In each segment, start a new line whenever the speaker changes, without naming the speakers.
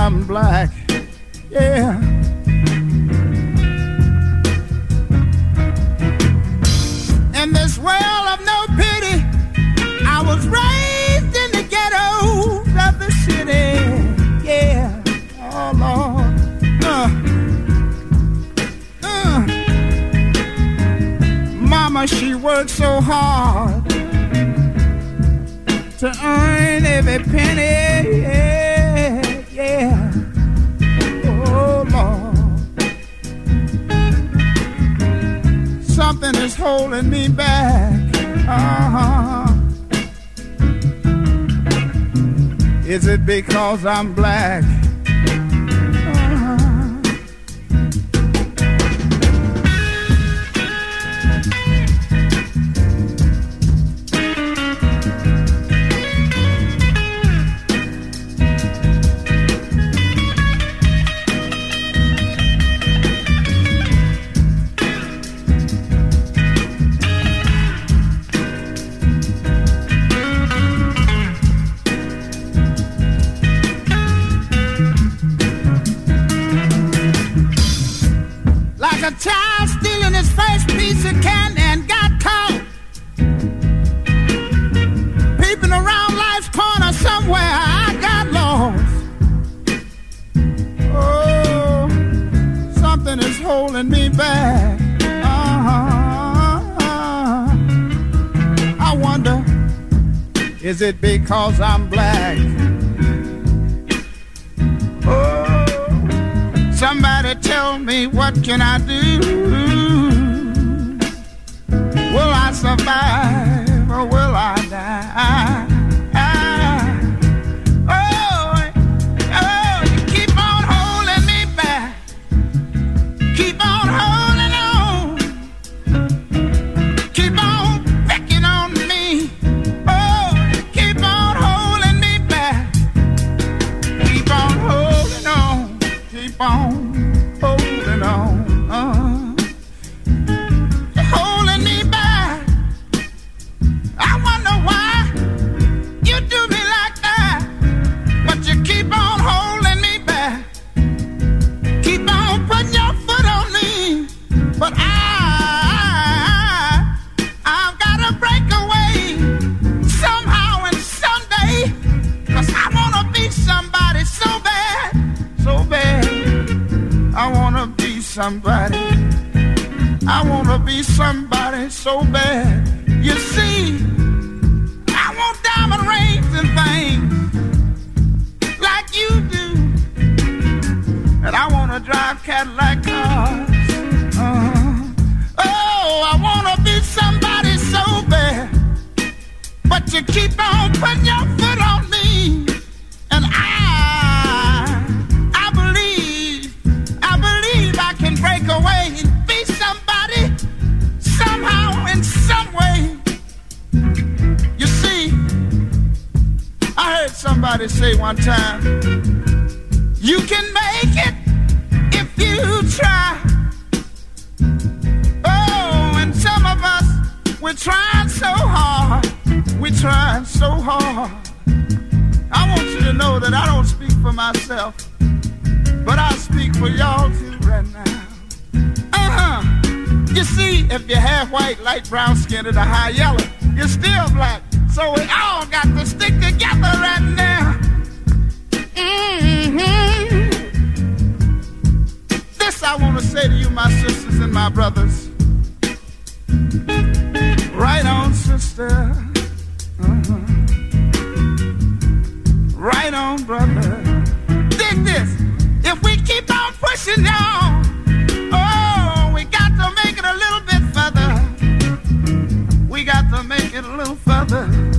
I'm black? It because I'm black? If we keep on pushing on, oh, we got to make it a little bit further. We got to make it a little further.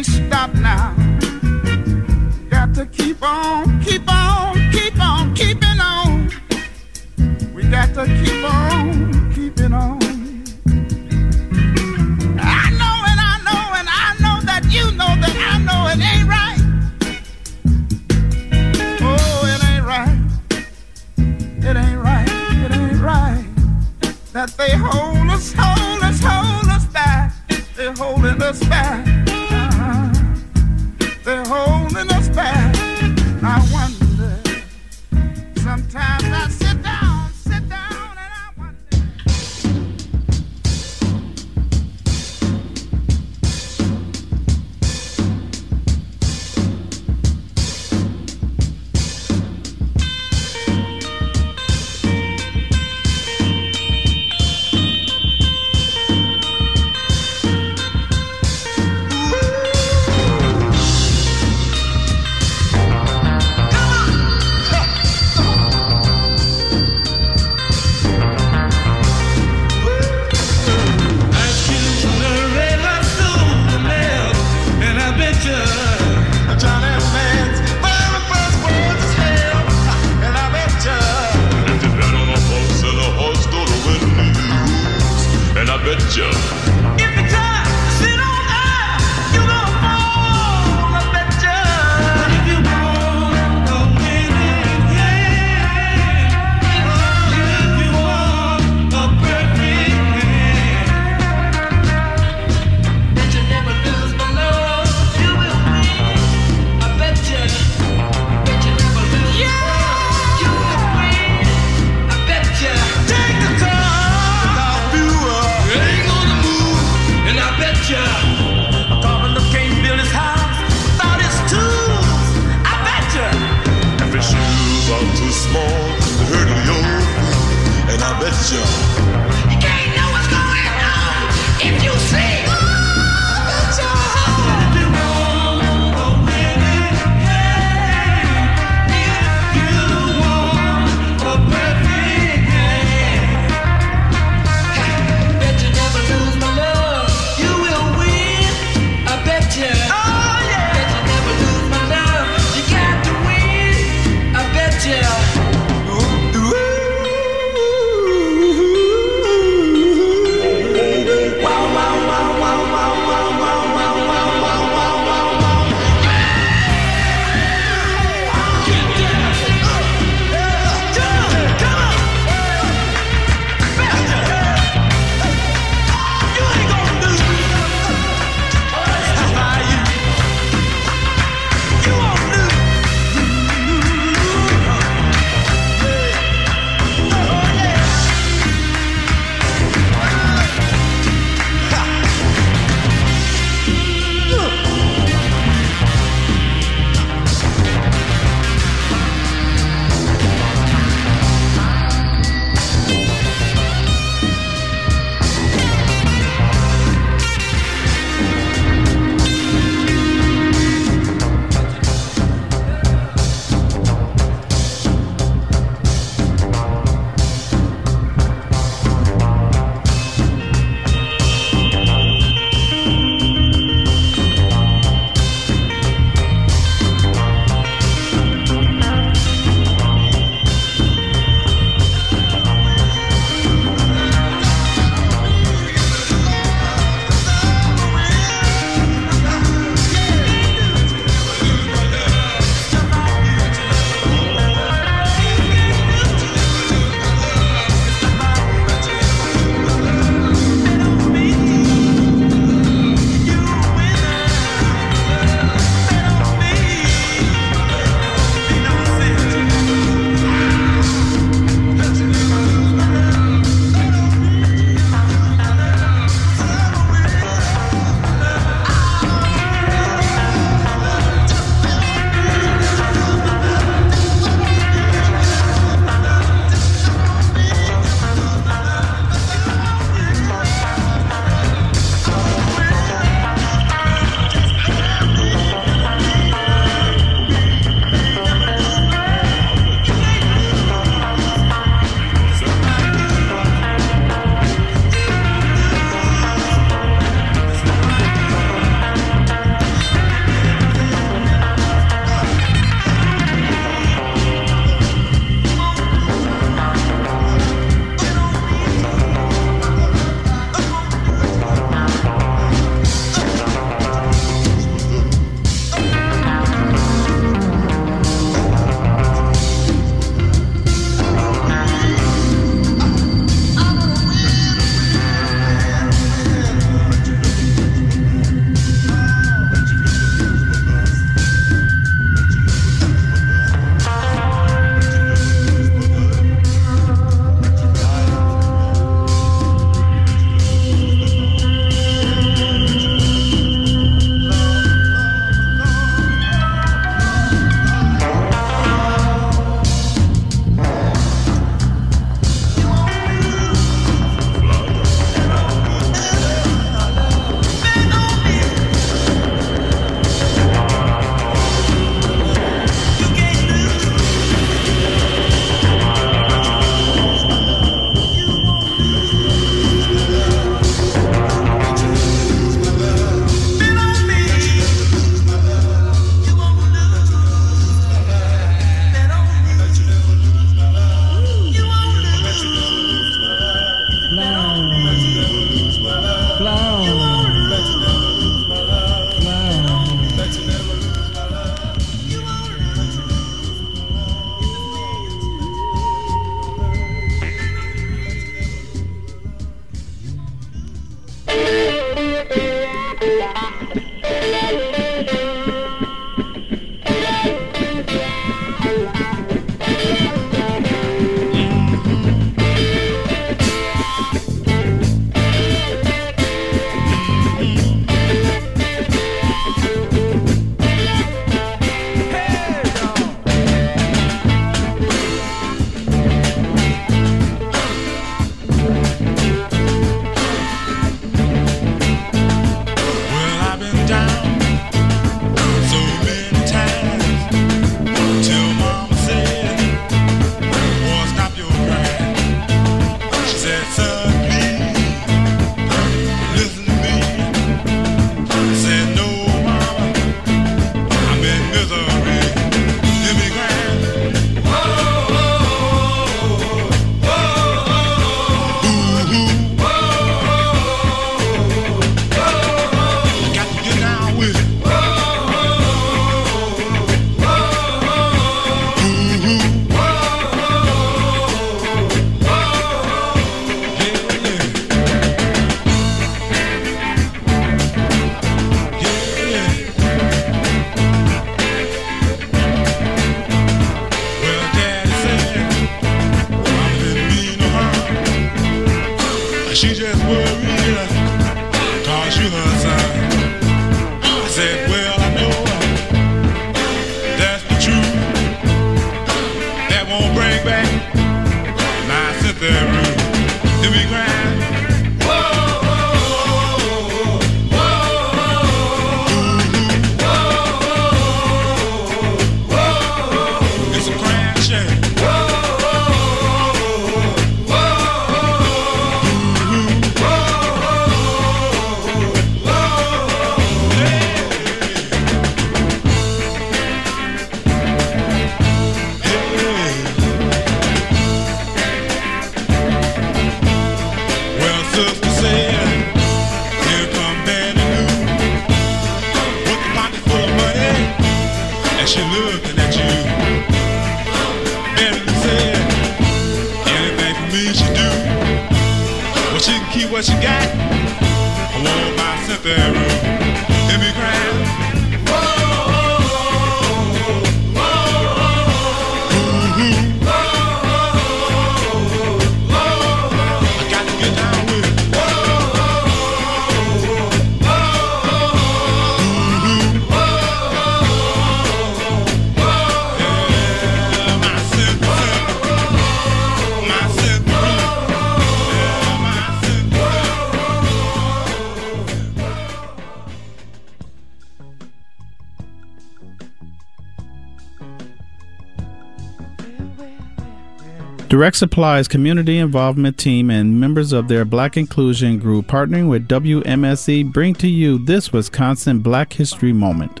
Direct Supply's community involvement team and members of their Black Inclusion group partnering with WMSE bring to you this Wisconsin Black History Moment.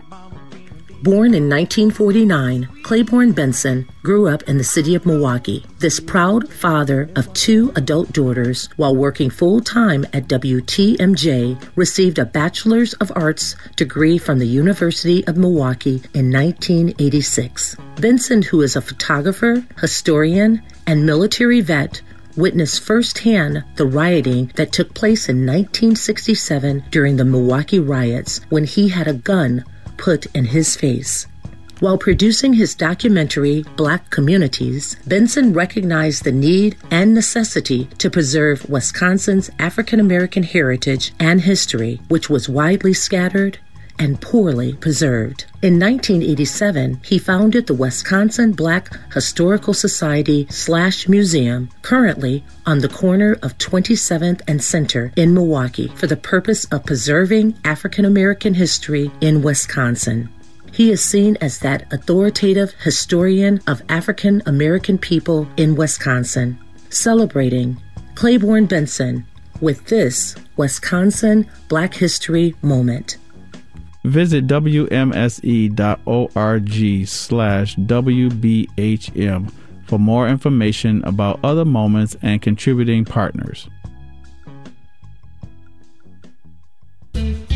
Born in 1949, Claiborne Benson grew up in the city of Milwaukee. This proud father of two adult daughters, while working full time at WTMJ, received a Bachelor's of Arts degree from the University of Milwaukee in 1986. Benson, who is a photographer, historian, and military vet, witnessed firsthand the rioting that took place in 1967 during the Milwaukee riots when he had a gun put in his face. While producing his documentary, Black Communities, Benson recognized the need and necessity to preserve Wisconsin's African American heritage and history, which was widely scattered and poorly preserved. In 1987, he founded the Wisconsin Black Historical Society slash Museum, currently on the corner of 27th and Center in Milwaukee, for the purpose of preserving African American history in Wisconsin. He is seen as that authoritative historian of African American people in Wisconsin, celebrating Claiborne Benson with this Wisconsin Black History Moment.
Visit wmse.org slash WBHM for more information about other moments and contributing partners.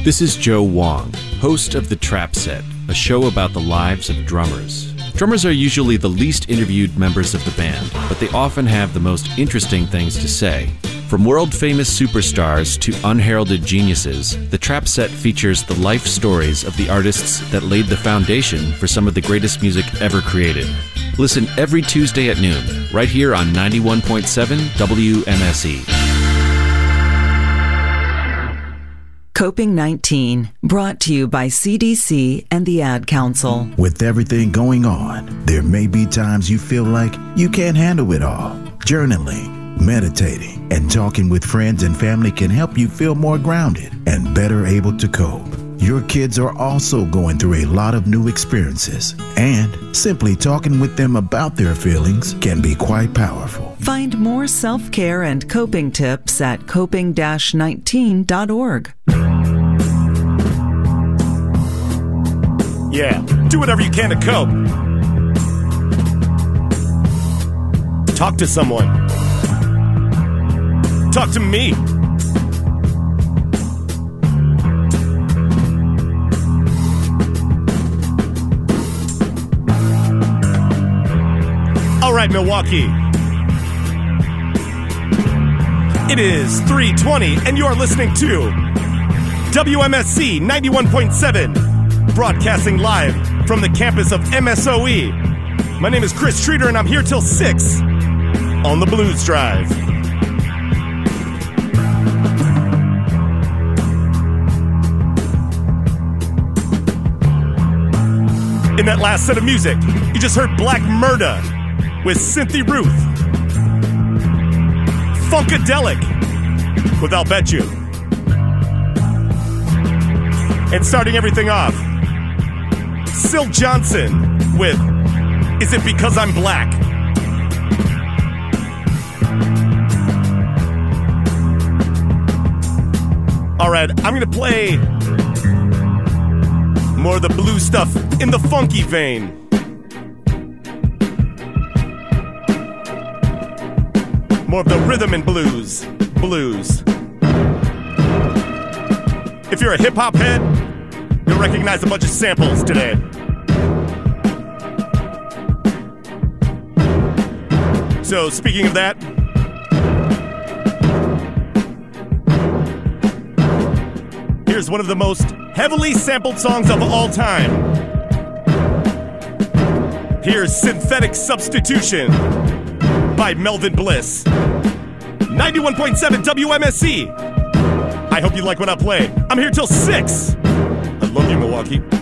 This is Joe Wong, host of The Trap Set, a show about the lives of drummers. Drummers are usually the least interviewed members of the band, but they often have the most interesting things to say. From world famous superstars to unheralded geniuses, the Trap Set features the life stories of the artists that laid the foundation for some of the greatest music ever created. Listen every Tuesday at noon, right here on 91.7 WMSE.
Coping 19, brought to you by CDC and the Ad Council.
With everything going on, there may be times you feel like you can't handle it all. Journaling meditating, and talking with friends and family can help you feel more grounded and better able to cope. Your kids are also going through a lot of new experiences, and simply talking with them about their feelings can be quite powerful.
Find more self care and coping tips at coping 19.org.
Yeah, do whatever you can to cope. Talk to someone. Talk to me. All right, Milwaukee. It is 320, and you're listening to WMSE 91.7, broadcasting live from the campus of MSOE. My name is Chris Treater and I'm here till 6 on the Blues Drive. In that last set of music, you just heard Black Merda with Cynthy Ruth. Funkadelic with I'll Bet You. And starting everything off, Syl Johnson with Is It Because I'm Black? All right, I'm gonna play more of the blue stuff in the funky vein. More of the rhythm and blues. Blues. If you're a hip hop head, you'll recognize a bunch of samples today. So, speaking of that, here's one of the most heavily sampled songs of all time. Here's Synthetic Substitution by Melvin Bliss. 91.7 WMSE. I hope you like what I play. I'm here till 6. I love you, Milwaukee.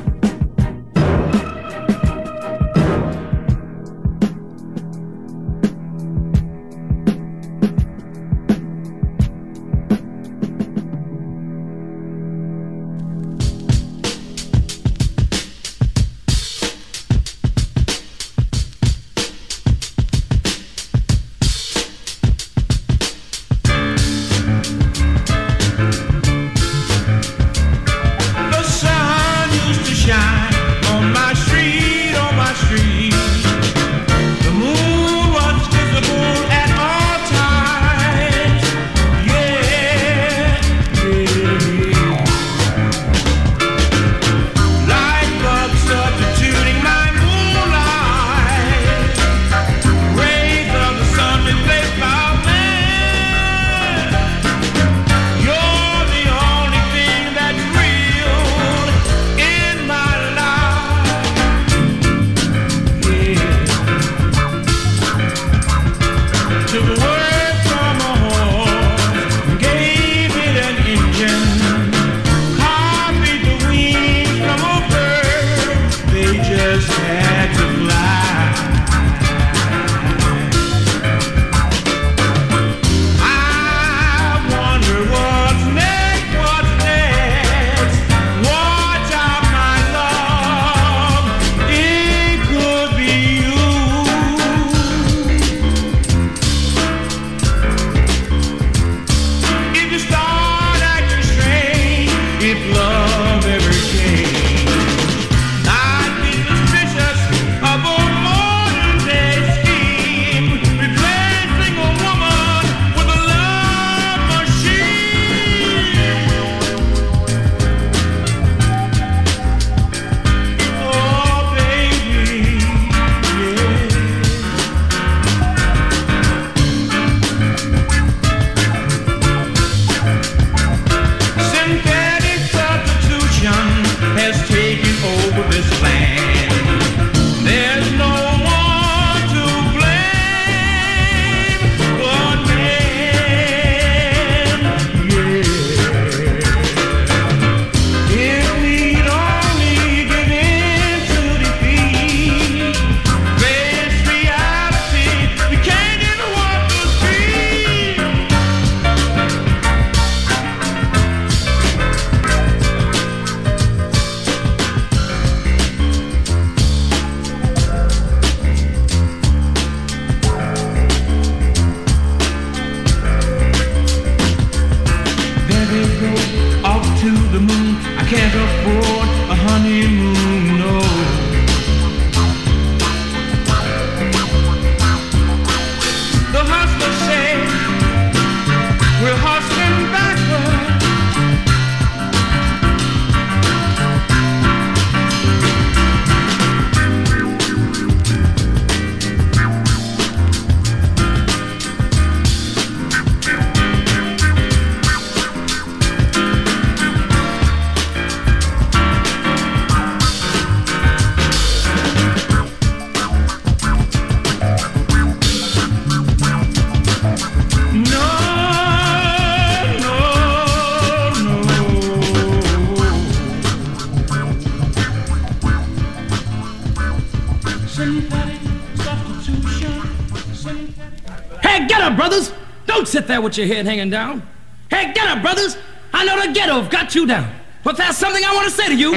With your head hanging down. Hey, get up, brothers! I know the ghetto have got you down. But there's something I want to say to you.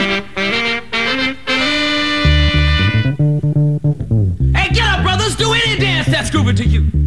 Hey, get up, brothers! Do any dance that's groovy to you.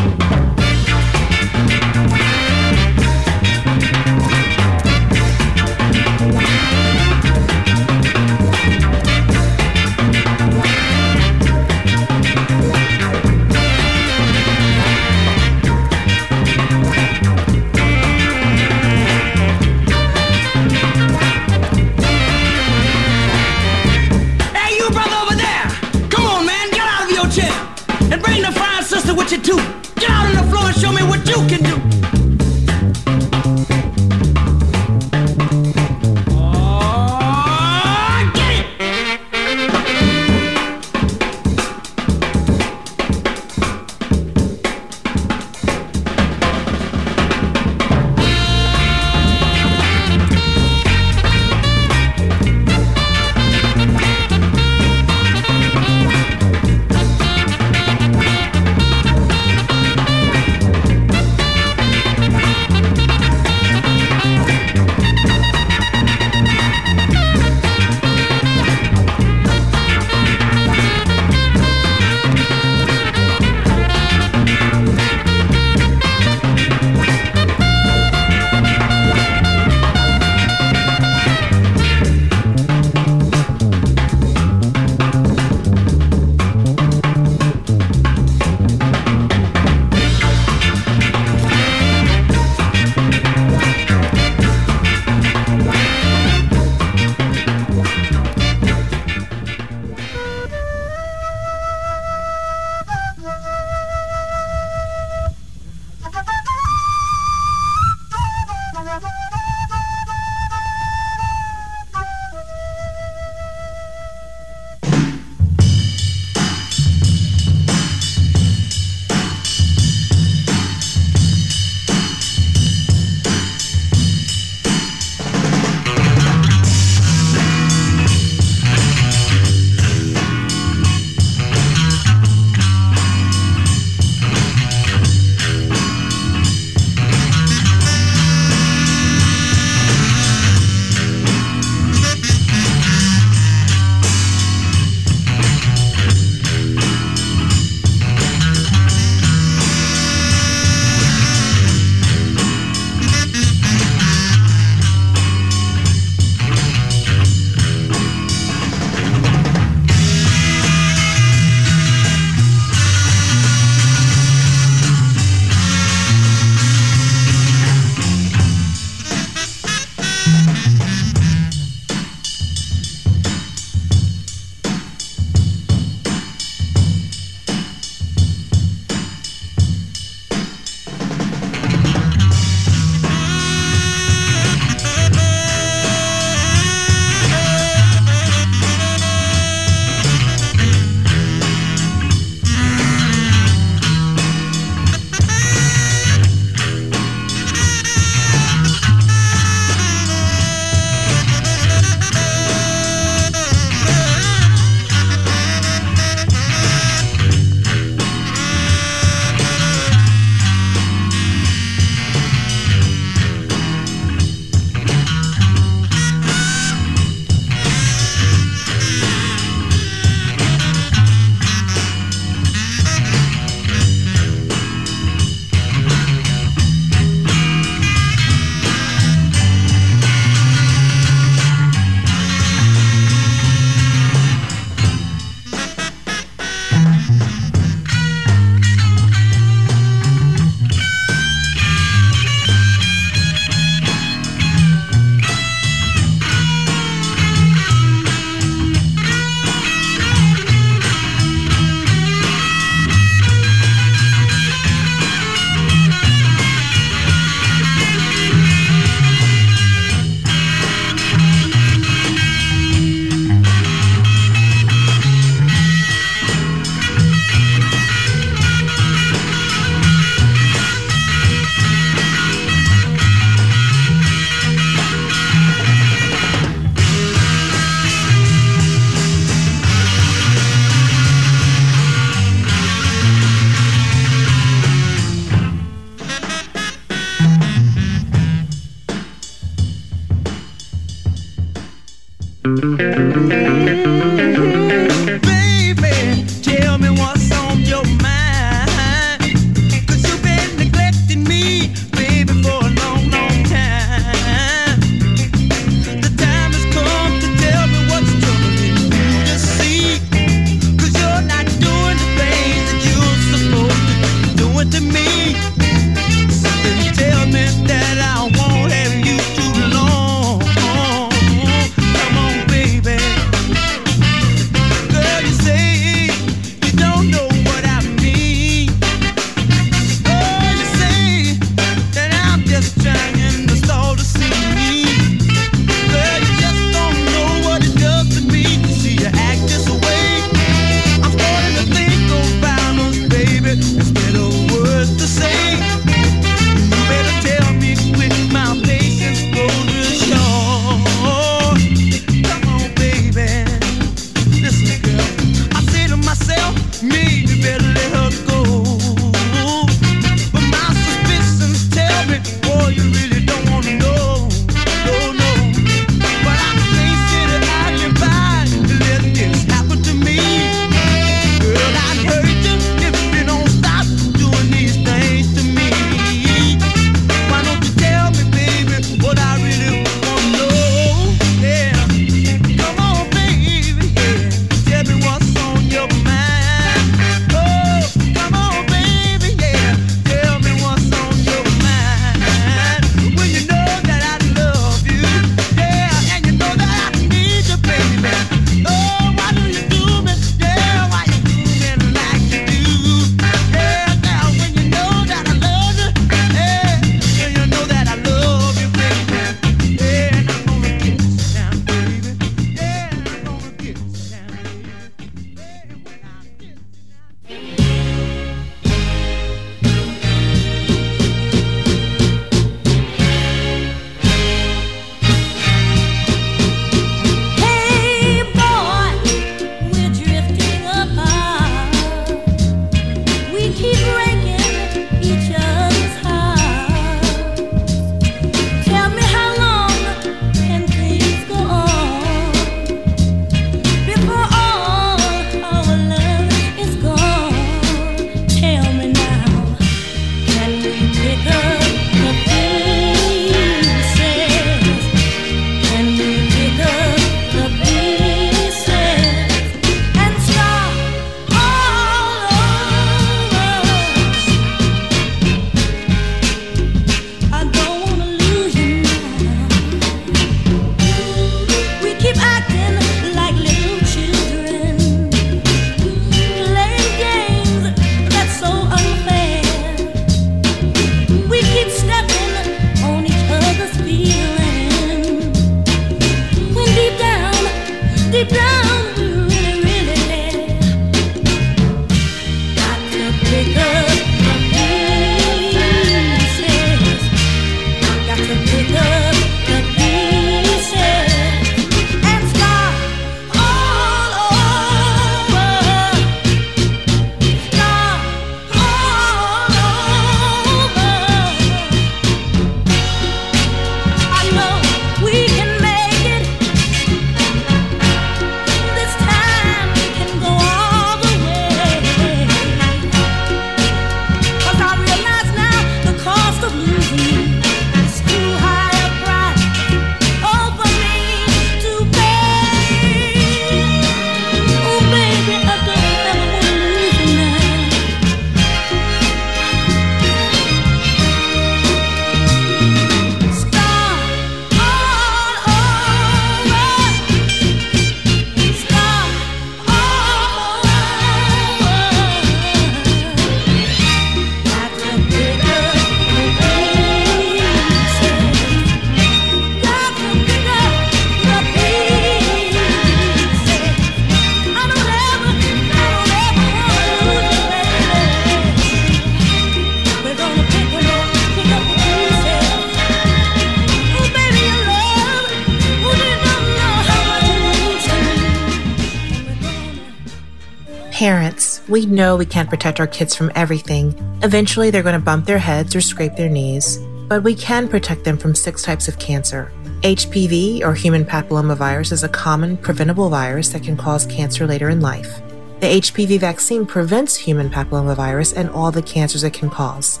We can't protect our kids from everything. Eventually, they're going to bump their heads or scrape their knees. but we can protect them from six types of cancer. HPV, or human papillomavirus, is a common preventable virus that can cause cancer later in life. The HPV vaccine prevents human papillomavirus and all the cancers it can cause.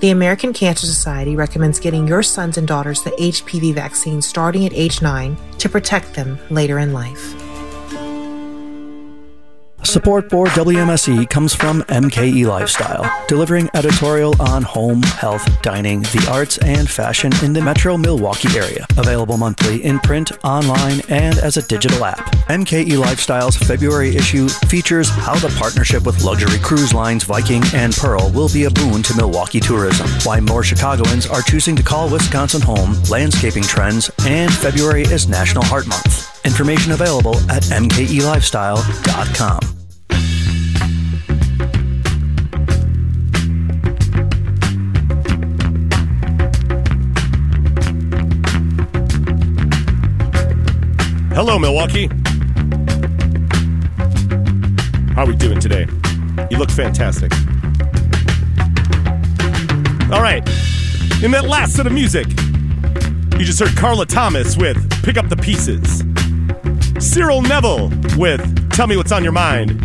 The American Cancer Society recommends getting your sons and daughters the HPV vaccine starting at age 9 to protect them later in life.
Support for WMSE comes from MKE Lifestyle, delivering editorial on home, health, dining, the arts, and fashion in the metro Milwaukee area. Available monthly in print, online, and as a digital app. MKE Lifestyle's February issue features how the partnership with luxury cruise lines Viking and Pearl will be a boon to Milwaukee tourism, why more Chicagoans are choosing to call Wisconsin home, landscaping trends, and February is National Heart Month. Information available at mkelifestyle.com.
Hello, Milwaukee. How are we doing today? You look fantastic. All right. In that last set of music, you just heard Carla Thomas with Pick Up the Pieces. Cyril Neville with Tell Me What's on Your Mind.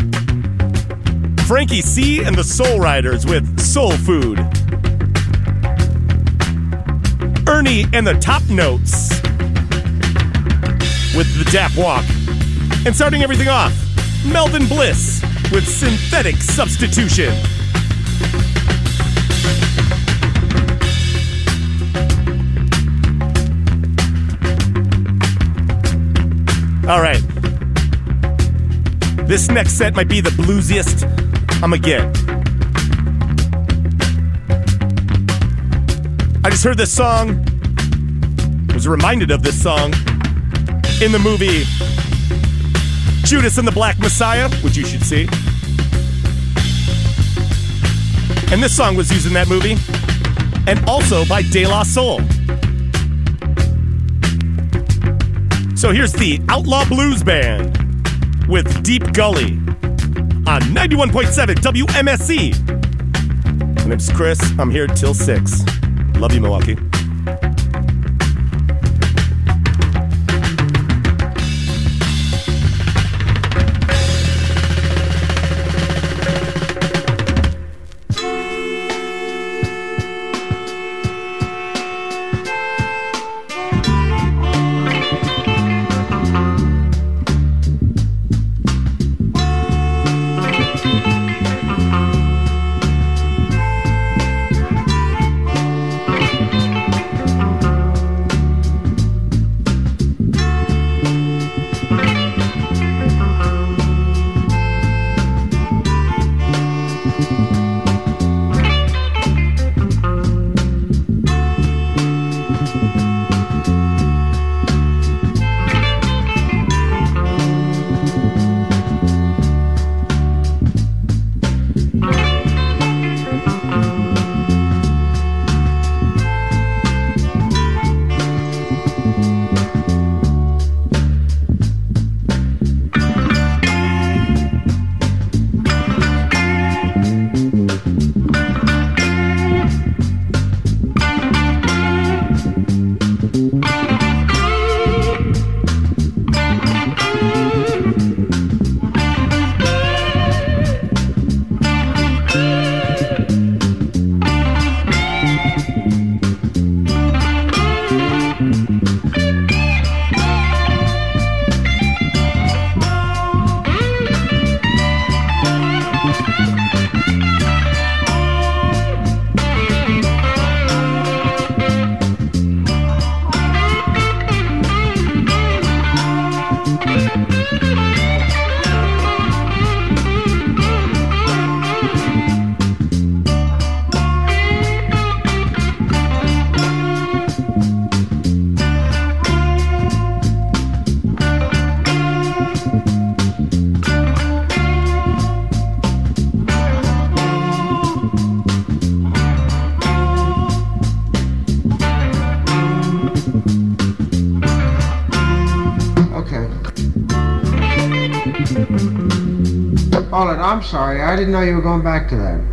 Frankie Seay and the Soul Riders with Soul Food. Ernie and the Top Notes with the Dap Walk. And starting everything off, Melvin Bliss with Synthetic Substitution. All right. This next set might be the bluesiest I'm gonna get. I just heard this song, was reminded of this song in the movie Judas and the Black Messiah, which you should see. And this song was used in that movie, and also by De La Soul. So here's the Outlaw Blues Band with Deep Gully on 91.7 WMSE. My name's Chris. I'm here till 6. Love you, Milwaukee.
I'm sorry. I didn't know you were going back to that.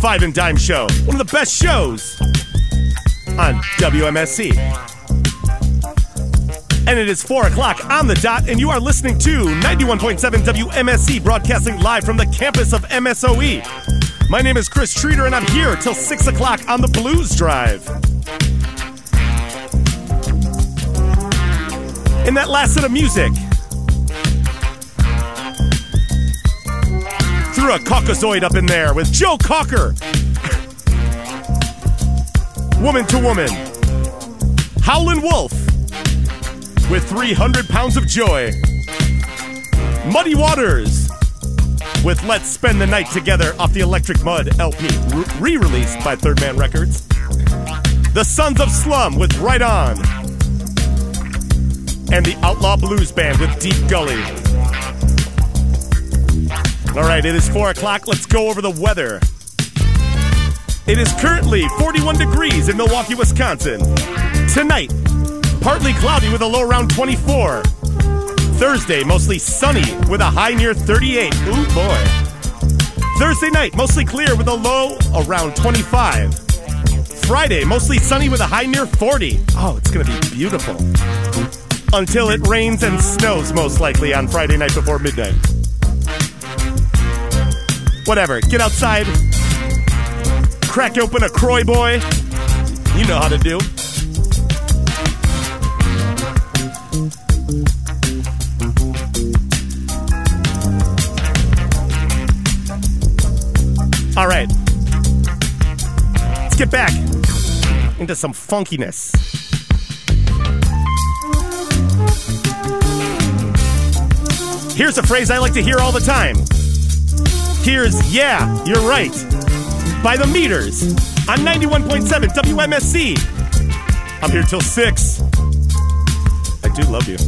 Five and Dime Show,
one of the best shows on WMSE. And it is 4 o'clock on the dot, and you are listening to 91.7 WMSE, broadcasting live from the campus of MSOE. My name is Chris Treater, and I'm here till 6 o'clock on the Blues Drive. In that last set of music, a caucasoid up in there with Joe Cocker. woman to woman. Howlin' Wolf with 300 pounds of joy. Muddy Waters with Let's Spend the Night Together off the Electric Mud LP, re released by Third Man Records. The Sons of Slum with Right On. And the Outlaw Blues Band with Deep Gully. All right, it is 4 o'clock. Let's go over the weather. It is currently 41 degrees in Milwaukee, Wisconsin. Tonight, partly cloudy with a low around 24. Thursday, mostly sunny with a high near 38. Ooh, boy. Thursday night, mostly clear with a low around 25. Friday, mostly sunny with a high near 40. Oh, it's going to be beautiful. Until it rains and snows, most likely, on Friday night before midnight. Whatever, get outside, crack open a Croy boy. You know how to do. All right. Let's get back into some funkiness. Here's a phrase I like to hear all the time. Here's Yeah, You're Right by the Meters on 91.7 WMSE. I'm here till 6. I do love you.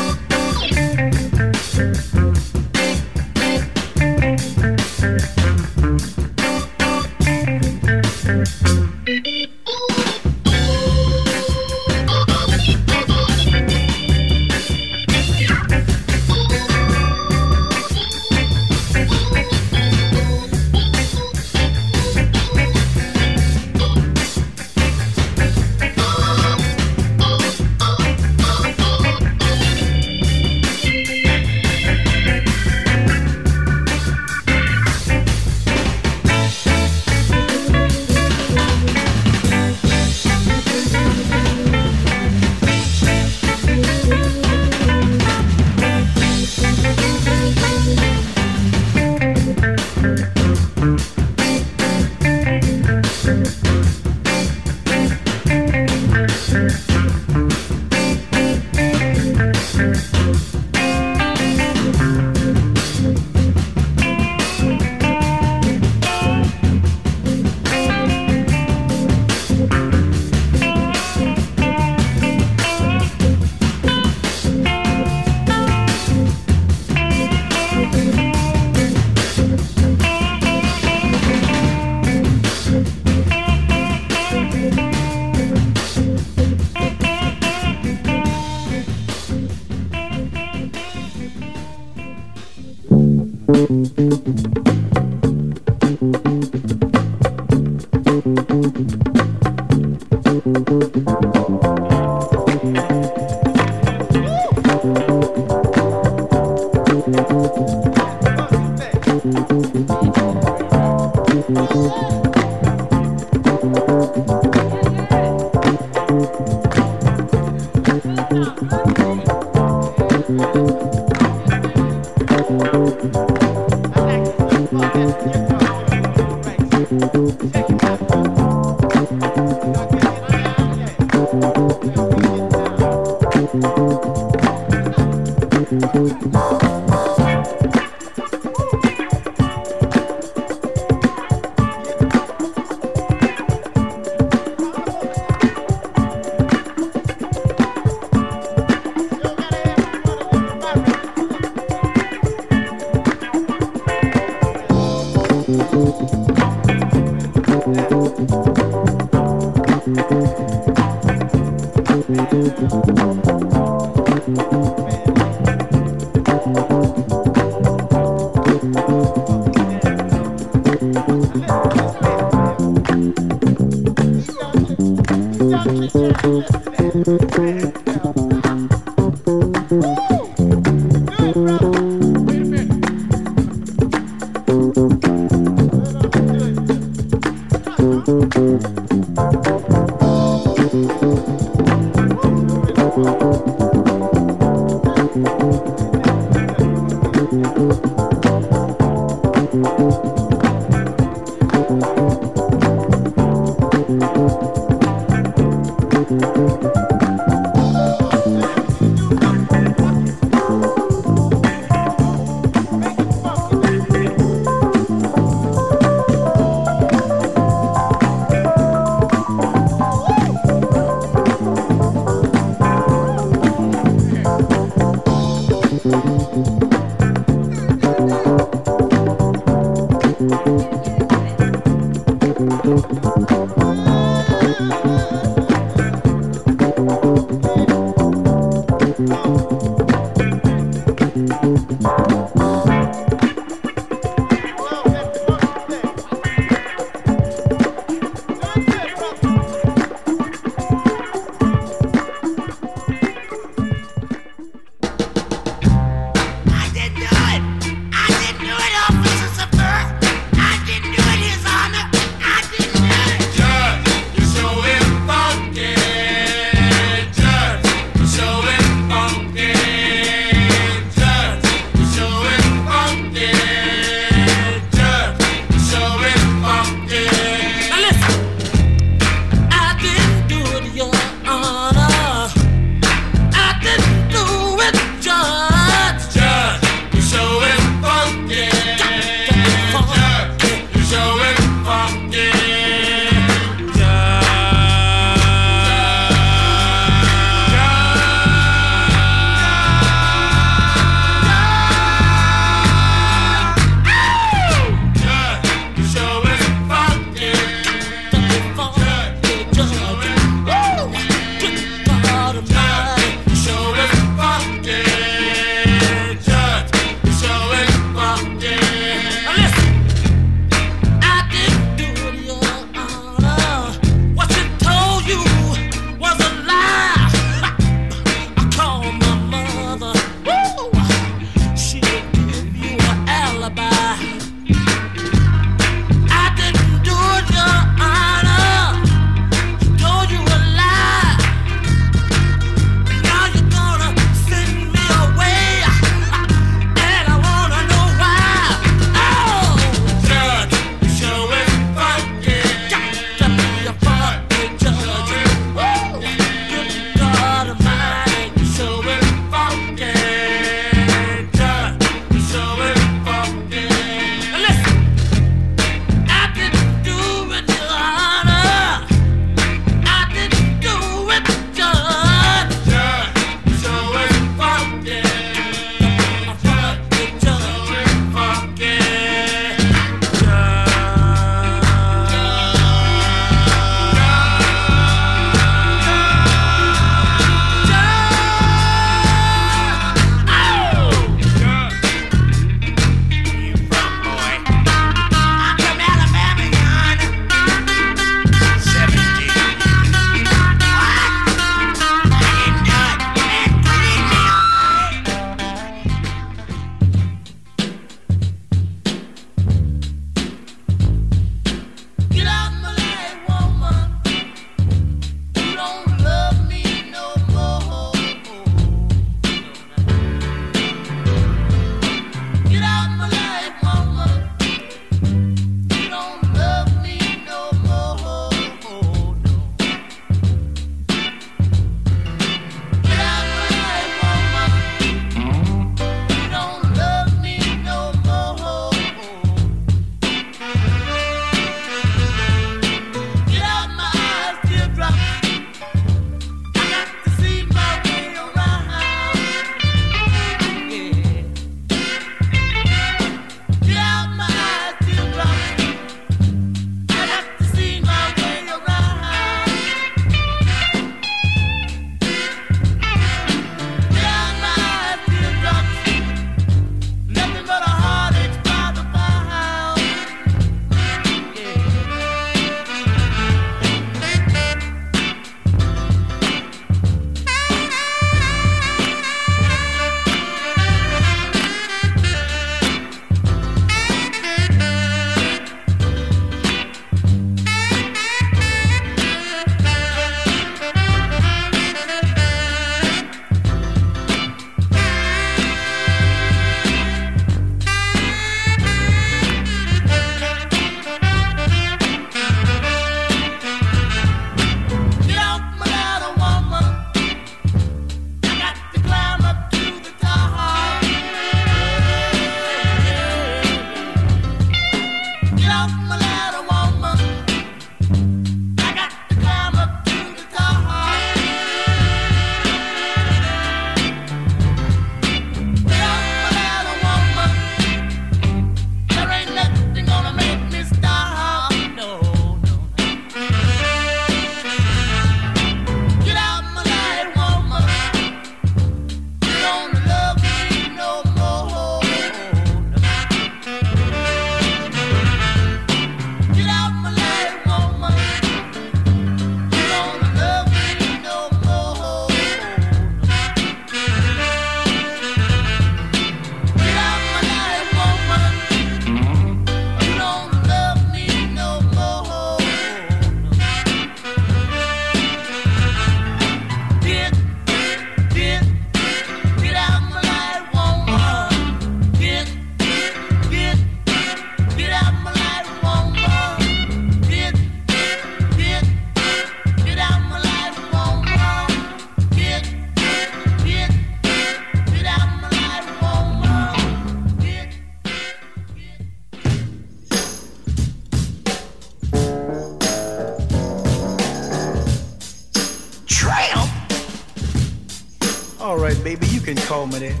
Can call me that.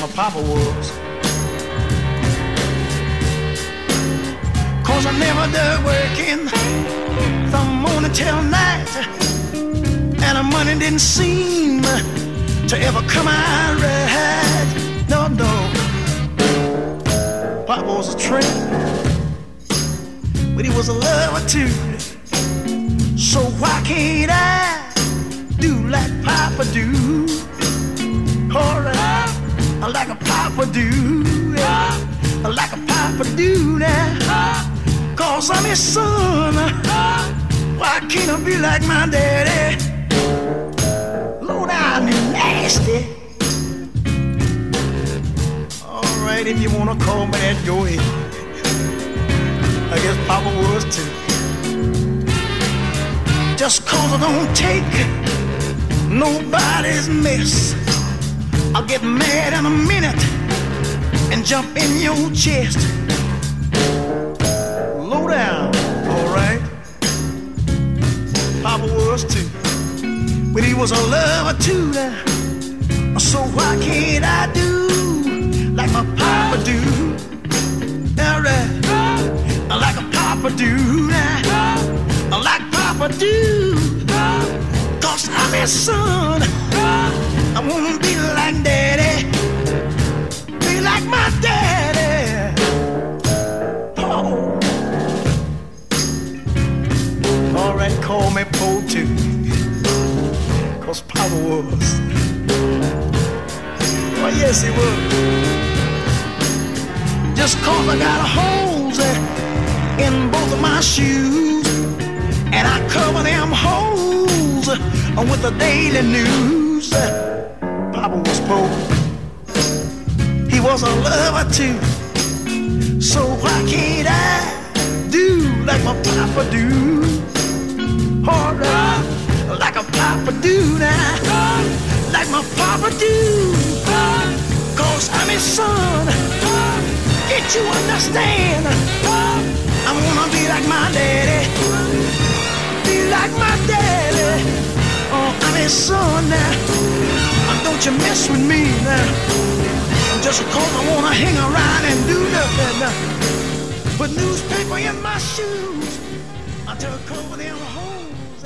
My papa was. Cause I never did working from morning till night. And the money didn't seem to ever come out right. No, no. Papa was a tramp, but he was a lover too. So why can't I like Papa do? Alright, like a Papa do, yeah. like a Papa do now. Cause I'm his son. Why can't I be like my daddy? Down and nasty. Alright, if you wanna call me that, go ahead. I guess Papa was too. Just cause I don't take nobody's mess. I'll get mad in a minute and jump in your chest. Low down, alright. Papa was too. But he was a lover too now. So why can't I do like my papa do? Alright. Like a papa do now. Like papa do. Cause I'm his son. I wanna be like daddy. Be like my daddy. Oh. Alright, call me Po too. Cause Papa was. Oh yes he was. Just cause I got holes in both of my shoes. And I cover them holes with the daily news. Papa was poor. He was a lover too. So why can't I do like my papa do? Alright, like a papa do now. Like my papa do. Cause I'm his son. Can't you understand? I wanna be like my daddy. Be like my daddy. Oh, I'm son now. Uh, Don't you mess with me now. Just cause I wanna hang around and do nothing. Put newspaper in my shoes I cover them holes.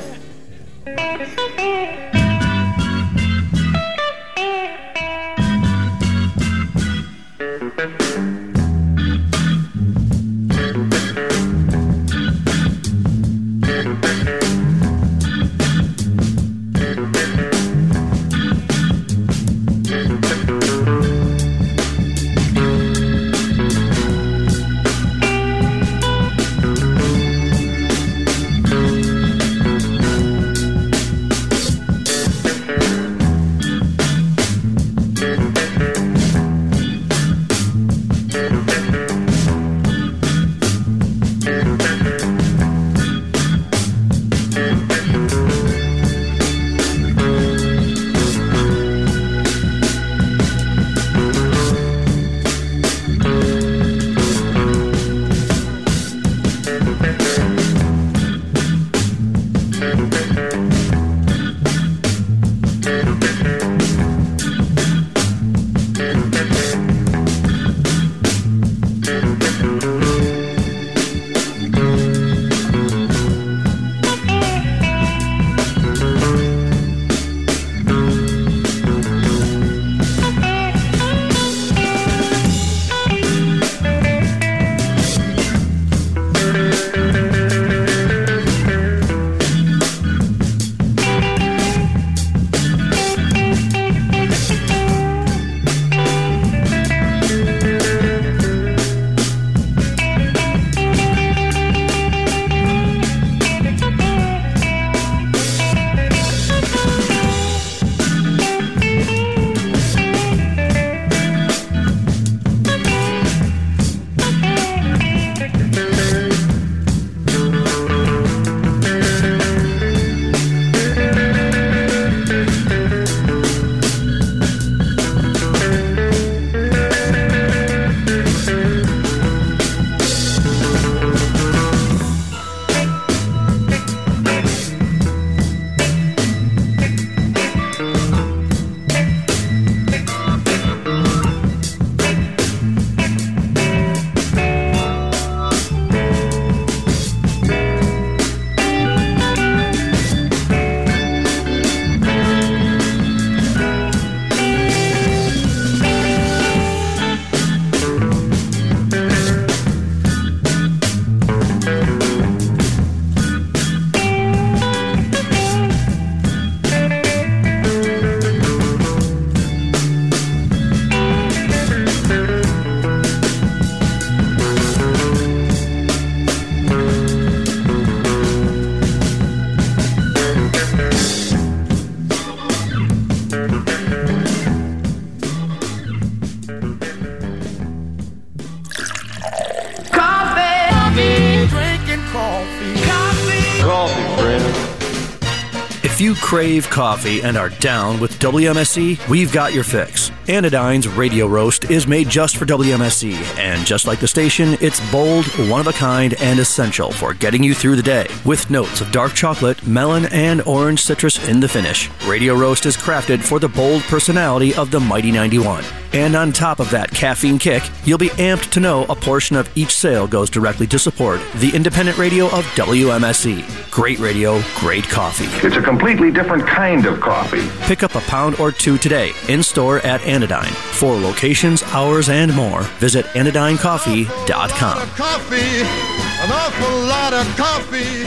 You crave coffee and are down with WMSE, we've got your fix. Anodyne's Radio Roast is made just for WMSE, and just like the station, it's bold, one of a kind, and essential for getting you through the day. With notes of dark chocolate, melon, and orange citrus in the finish, Radio Roast is crafted for the bold personality of the Mighty 91. And on top of that caffeine kick, you'll be amped to know a portion of each sale goes directly to support the independent radio of WMSE. Great radio, great coffee.
It's a completely different kind of coffee.
Pick up a pound or two today in store at Anodyne. For locations, hours, and more, visit anodynecoffee.com.
Coffee, an awful lot of coffee.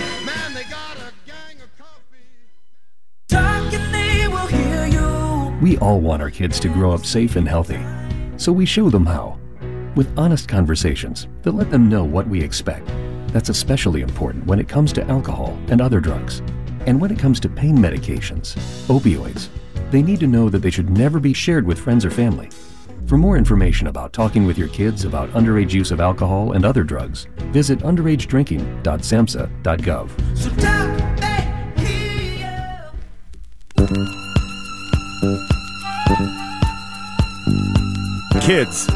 We all want our kids to grow up safe and healthy, so we show them how. With honest conversations that let them know what we expect. That's especially important when it comes to alcohol and other drugs. And when it comes to pain medications, opioids, they need to know that they should never be shared with friends or family. For more information about talking with your kids about underage use of alcohol and other drugs, visit underagedrinking.samhsa.gov.
Kids,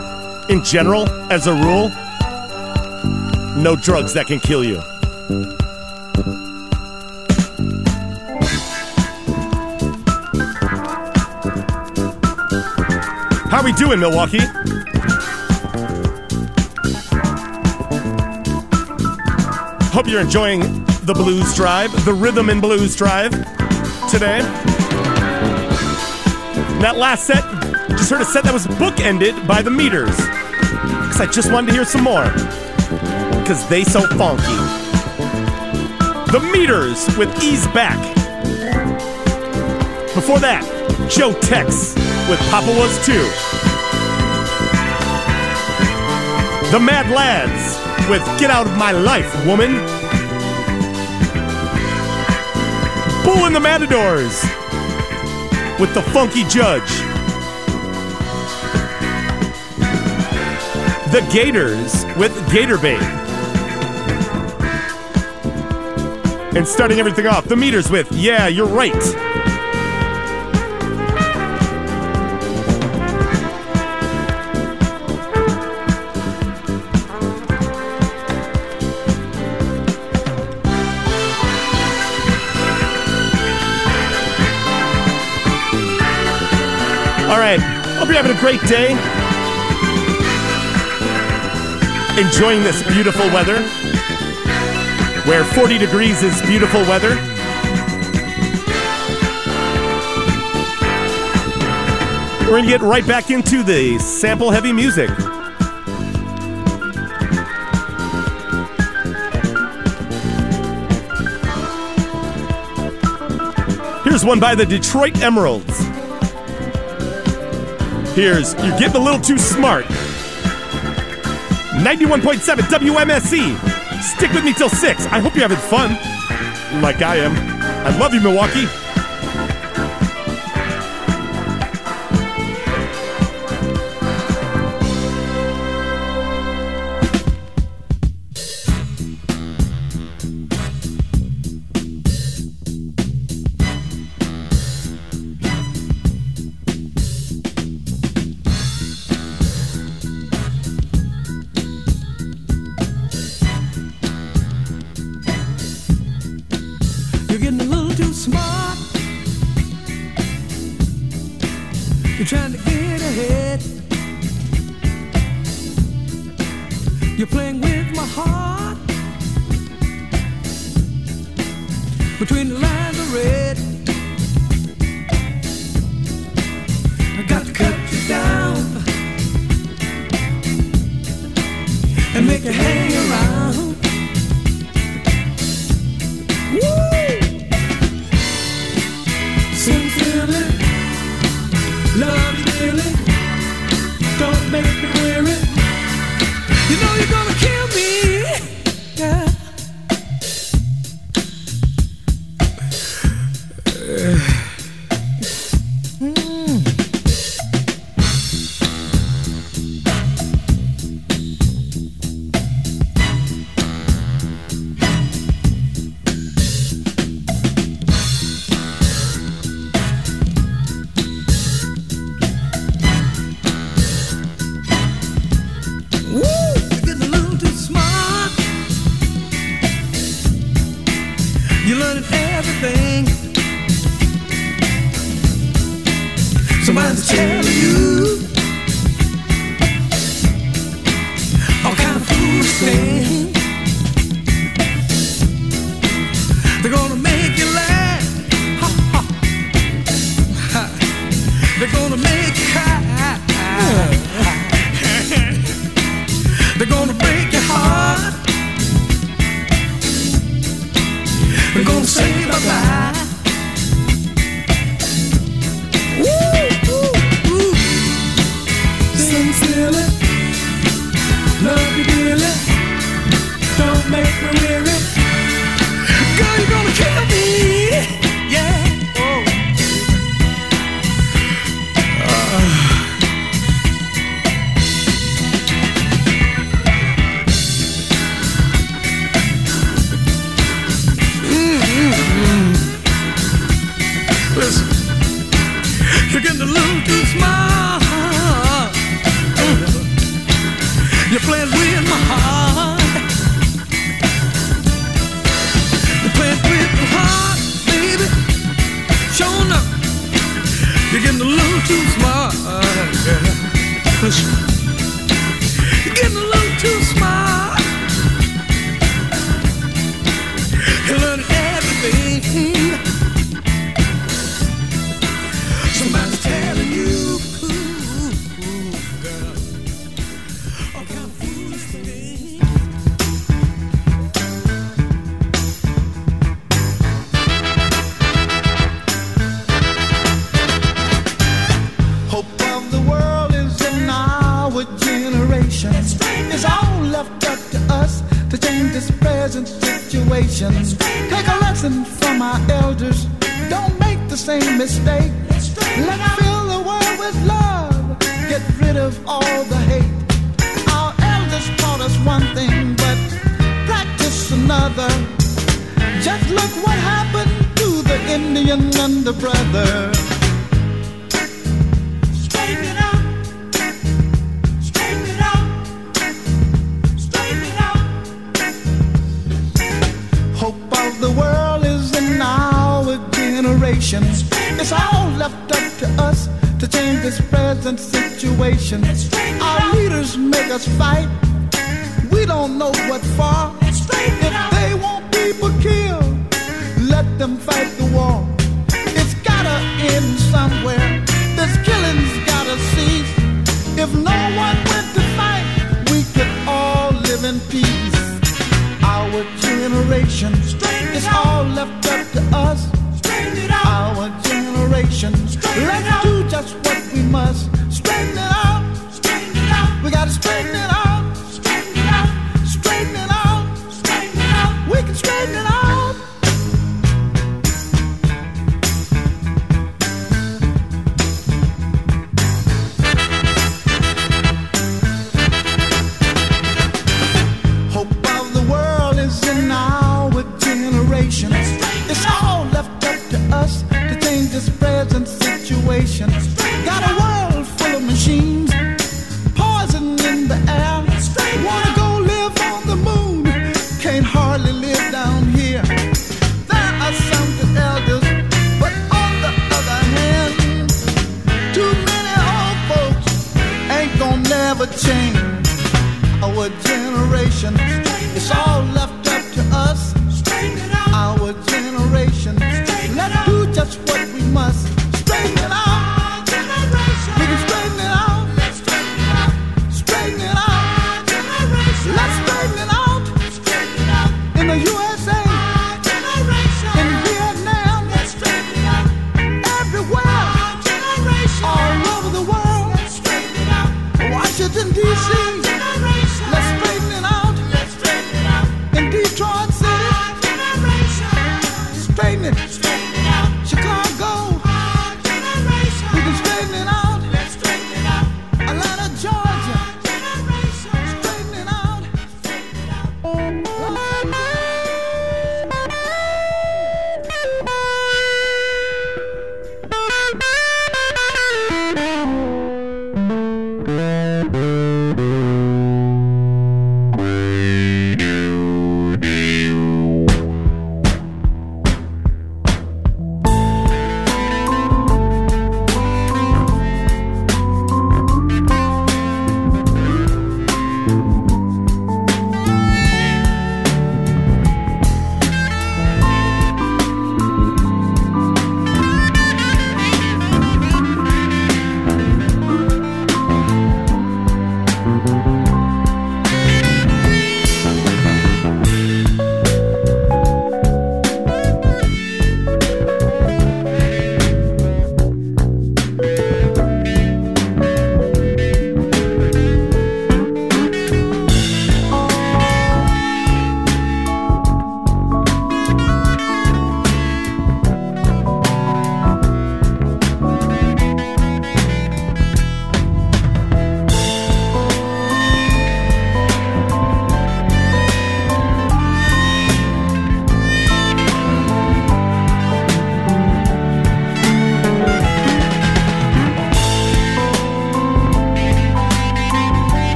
in general, as a rule, no drugs that can kill you. How we doing, Milwaukee? Hope you're enjoying the Blues Drive, the Rhythm and Blues Drive today. That last set, just heard a set that was bookended by the Meters. Because I just wanted to hear some more. Because they so funky. The Meters with Ease Back. Before that, Joe Tex with Papa Was Too. The Mad Lads with Get Out of My Life, Woman. Bull and the Matadors with The Funky Judge. The Gaturs with Gatur Bait. And starting everything off, the meters with Yeah, You're Right. Hope you're having a great day. Enjoying this beautiful weather, where 40 degrees is beautiful weather. We're going to get right back into the sample heavy music. Here's one by the Detroit Emeralds. Here's You're Getting a Little Too Smart. 91.7 WMSE. Stick with me till 6. I hope you're having fun. Like I am. I love you, Milwaukee.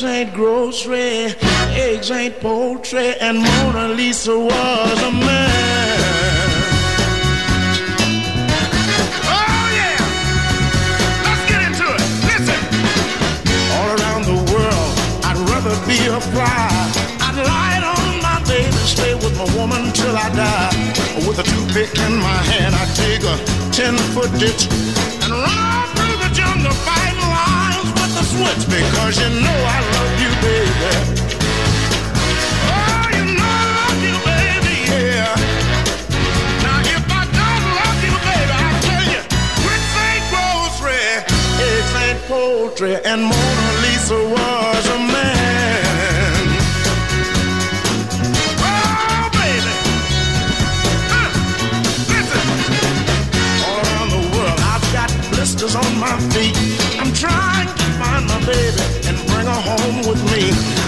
eggs ain't
grocery, eggs ain't poultry, and Mona Lisa was a man. Oh yeah, let's get into it. Listen, all around the world, I'd rather be a fly. I'd lie on my bed and stay with my woman till I die. With a toothpick in my hand, I dig a ten-foot ditch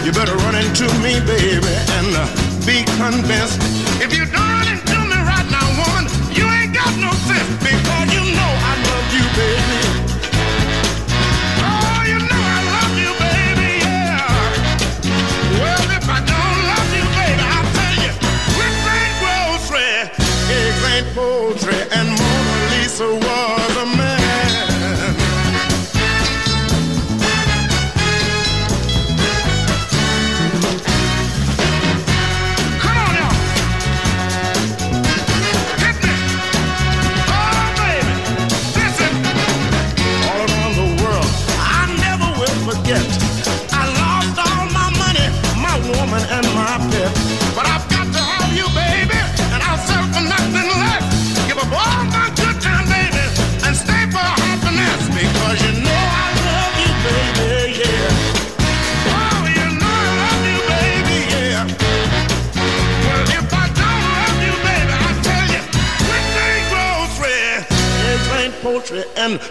You better run into me, baby, and uh, be convinced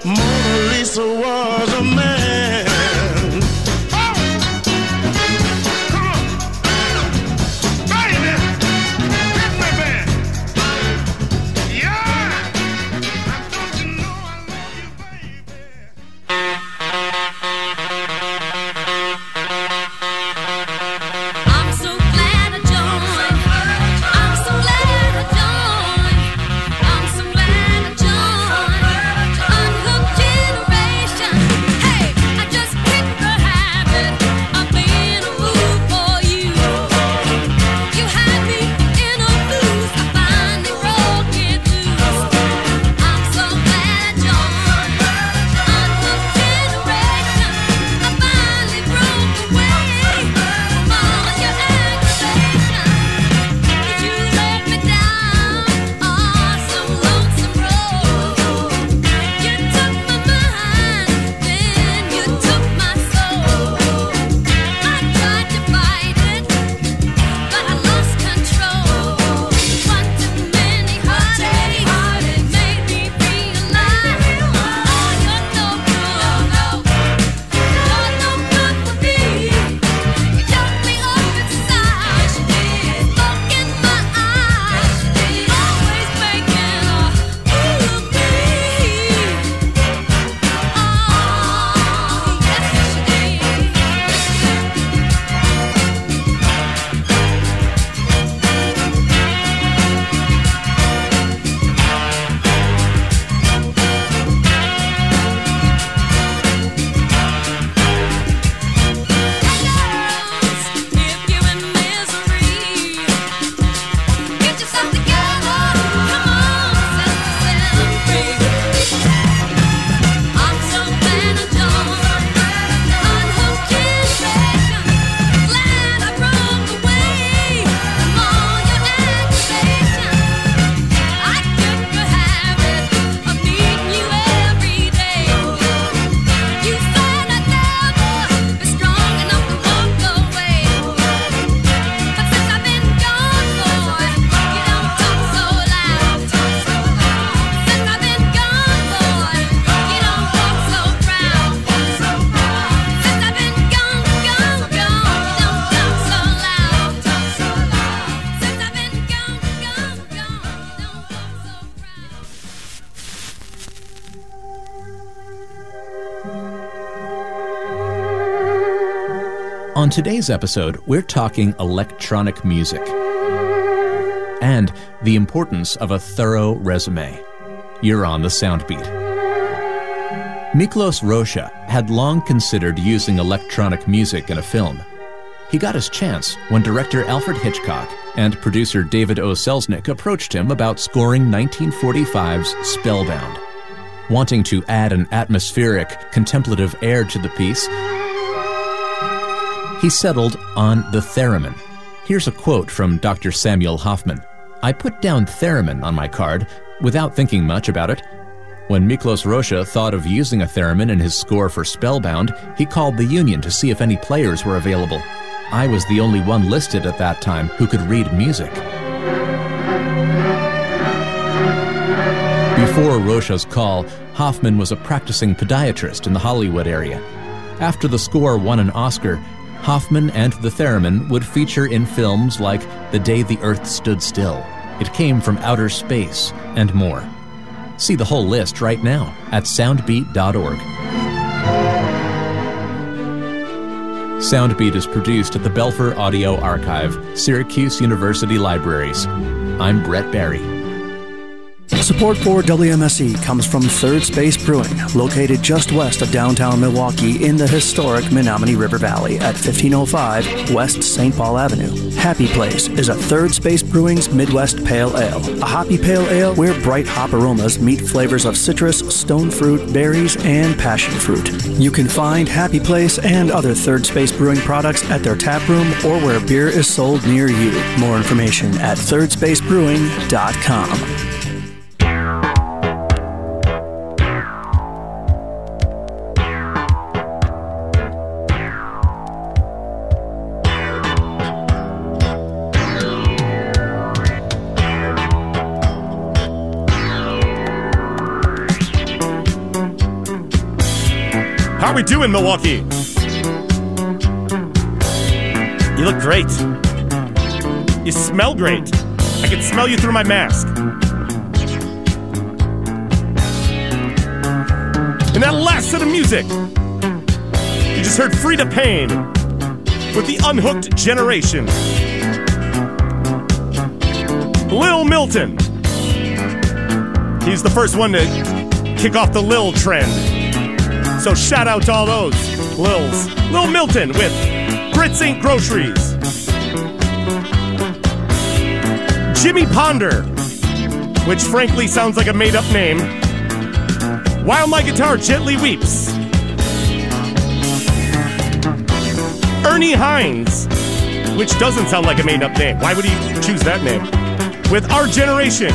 my
today's episode, we're talking electronic music and the importance of a thorough resume. You're on the Soundbeat. Miklos Rozsa had long considered using electronic music in a film. He got his chance when director Alfred Hitchcock and producer David O. Selznick approached him about scoring 1945's Spellbound. Wanting to add an atmospheric, contemplative air to the piece, he settled on the theremin. Here's a quote from Dr. Samuel Hoffman I put down theremin on my card without thinking much about it. When Miklos Rozsa thought of using a theremin in his score for Spellbound, he called the union to see if any players were available. I was the only one listed at that time who could read music. Before Rozsa's call, Hoffman was a practicing podiatrist in the Hollywood area. After the score won an Oscar, Hoffman and the Theremin would feature in films like The Day the Earth Stood Still, It Came from Outer Space, and more. See the whole list right now at soundbeat.org. Soundbeat is produced at the Belfer Audio Archive, Syracuse University Libraries. I'm Brett Barry.
Support for WMSE comes from Third Space Brewing, located just west of downtown Milwaukee in the historic Menominee River Valley at 1505 West St. Paul Avenue. Happy Place is a Third Space Brewing's Midwest Pale Ale, a hoppy pale ale where bright hop aromas meet flavors of citrus, stone fruit, berries, and passion fruit. You can find Happy Place and other Third Space Brewing products at their tap room or where beer is sold near you. More information at thirdspacebrewing.com.
How we doing, Milwaukee? You look great. You smell great. I can smell you through my mask. And that last set of music, you just heard Freda Payne with the Unhooked Generation. Lil Milton. He's the first one to kick off the Lil trend. So shout out to all those Lils. Lil Milton with Grits Ain't Groceries. Jimmy Ponder, which frankly sounds like a made up name. While my guitar gently weeps. Ernie Hines, which doesn't sound like a made up name. Why would he choose that name? With Our Generation.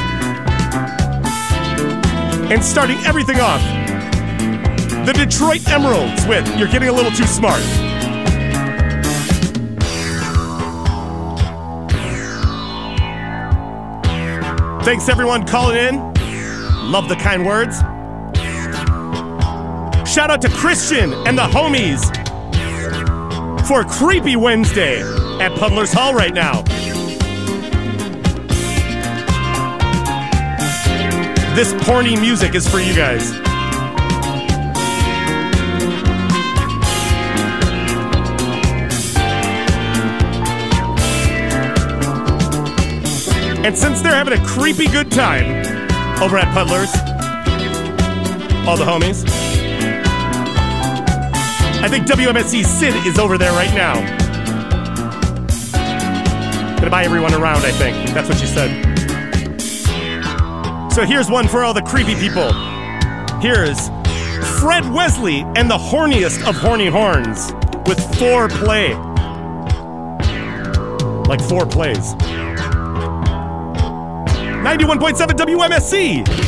And starting everything off, the Detroit Emeralds with You're Getting a Little Too Smart. Thanks everyone calling in. Love the kind words. Shout out to Christian and the homies for Creepy Wednesday at Puddler's Hall right now. This porny music is for you guys. And since they're having a creepy good time over at Puddlers, all the homies, I think WMSE Sid is over there right now. Gonna buy everyone around, I think. That's what she said. So here's one for all the creepy people. Here's Fred Wesley and the horniest of horny horns with four play. Like four plays. 91.7
WMSE.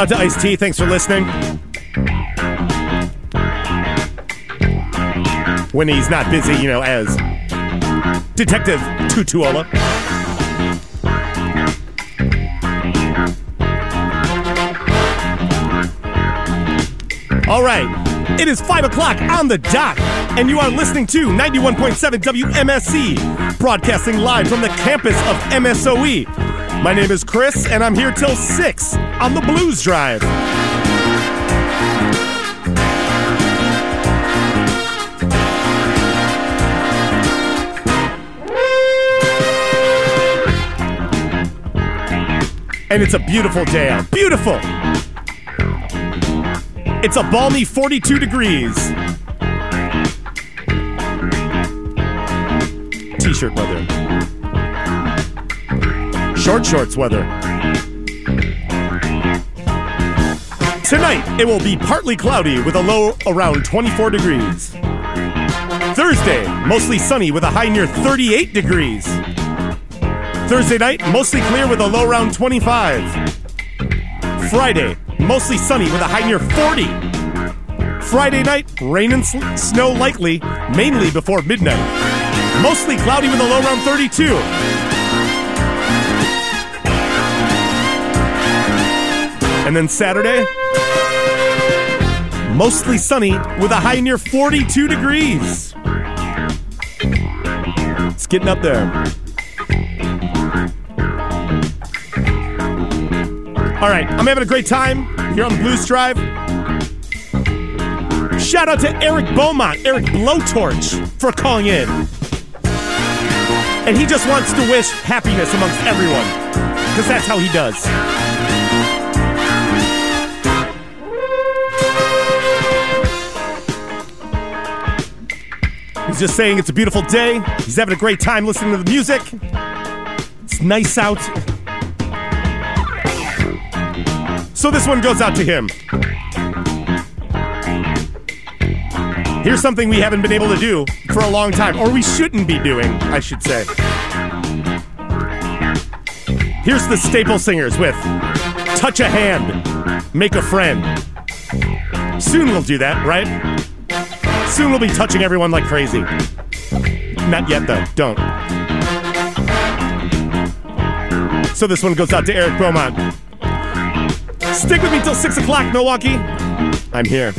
Out to Ice T. Thanks for listening. When he's not busy, you know, as Detective Tutuola. All right, it is 5 o'clock on the dot, and you are listening to 91.7 WMSE, broadcasting live from the campus of MSOE. My name is Chris, and I'm here till 6 on the Blues Drive. And it's a beautiful day out. Beautiful! It's a balmy 42 degrees. T shirt weather. Short shorts weather. Tonight, it will be partly cloudy with a low around 24 degrees. Thursday, mostly sunny with a high near 38 degrees. Thursday night, mostly clear with a low around 25. Friday, mostly sunny with a high near 40. Friday night, rain and sl- snow likely, mainly before midnight. Mostly cloudy with a low around 32. And then Saturday, mostly sunny with a high near 42 degrees. It's getting up there. All right, I'm having a great time here on the Blues Drive. Shout out to Eric Beaumont, Eric Blowtorch, for calling in. And he just wants to wish happiness amongst everyone, because that's how he does. Just saying it's a beautiful day. He's having a great time listening to the music. It's nice out. So this one goes out to him. Here's something we haven't been able to do for a long time, or we shouldn't be doing, I should say. Here's the Staple Singers with Touch a Hand, Make a Friend. Soon we'll do that, right? Soon we'll be touching everyone like crazy. Not yet, though. Don't. So this one goes out to Eric Beaumont. Stick with me till 6 o'clock, Milwaukee. I'm here.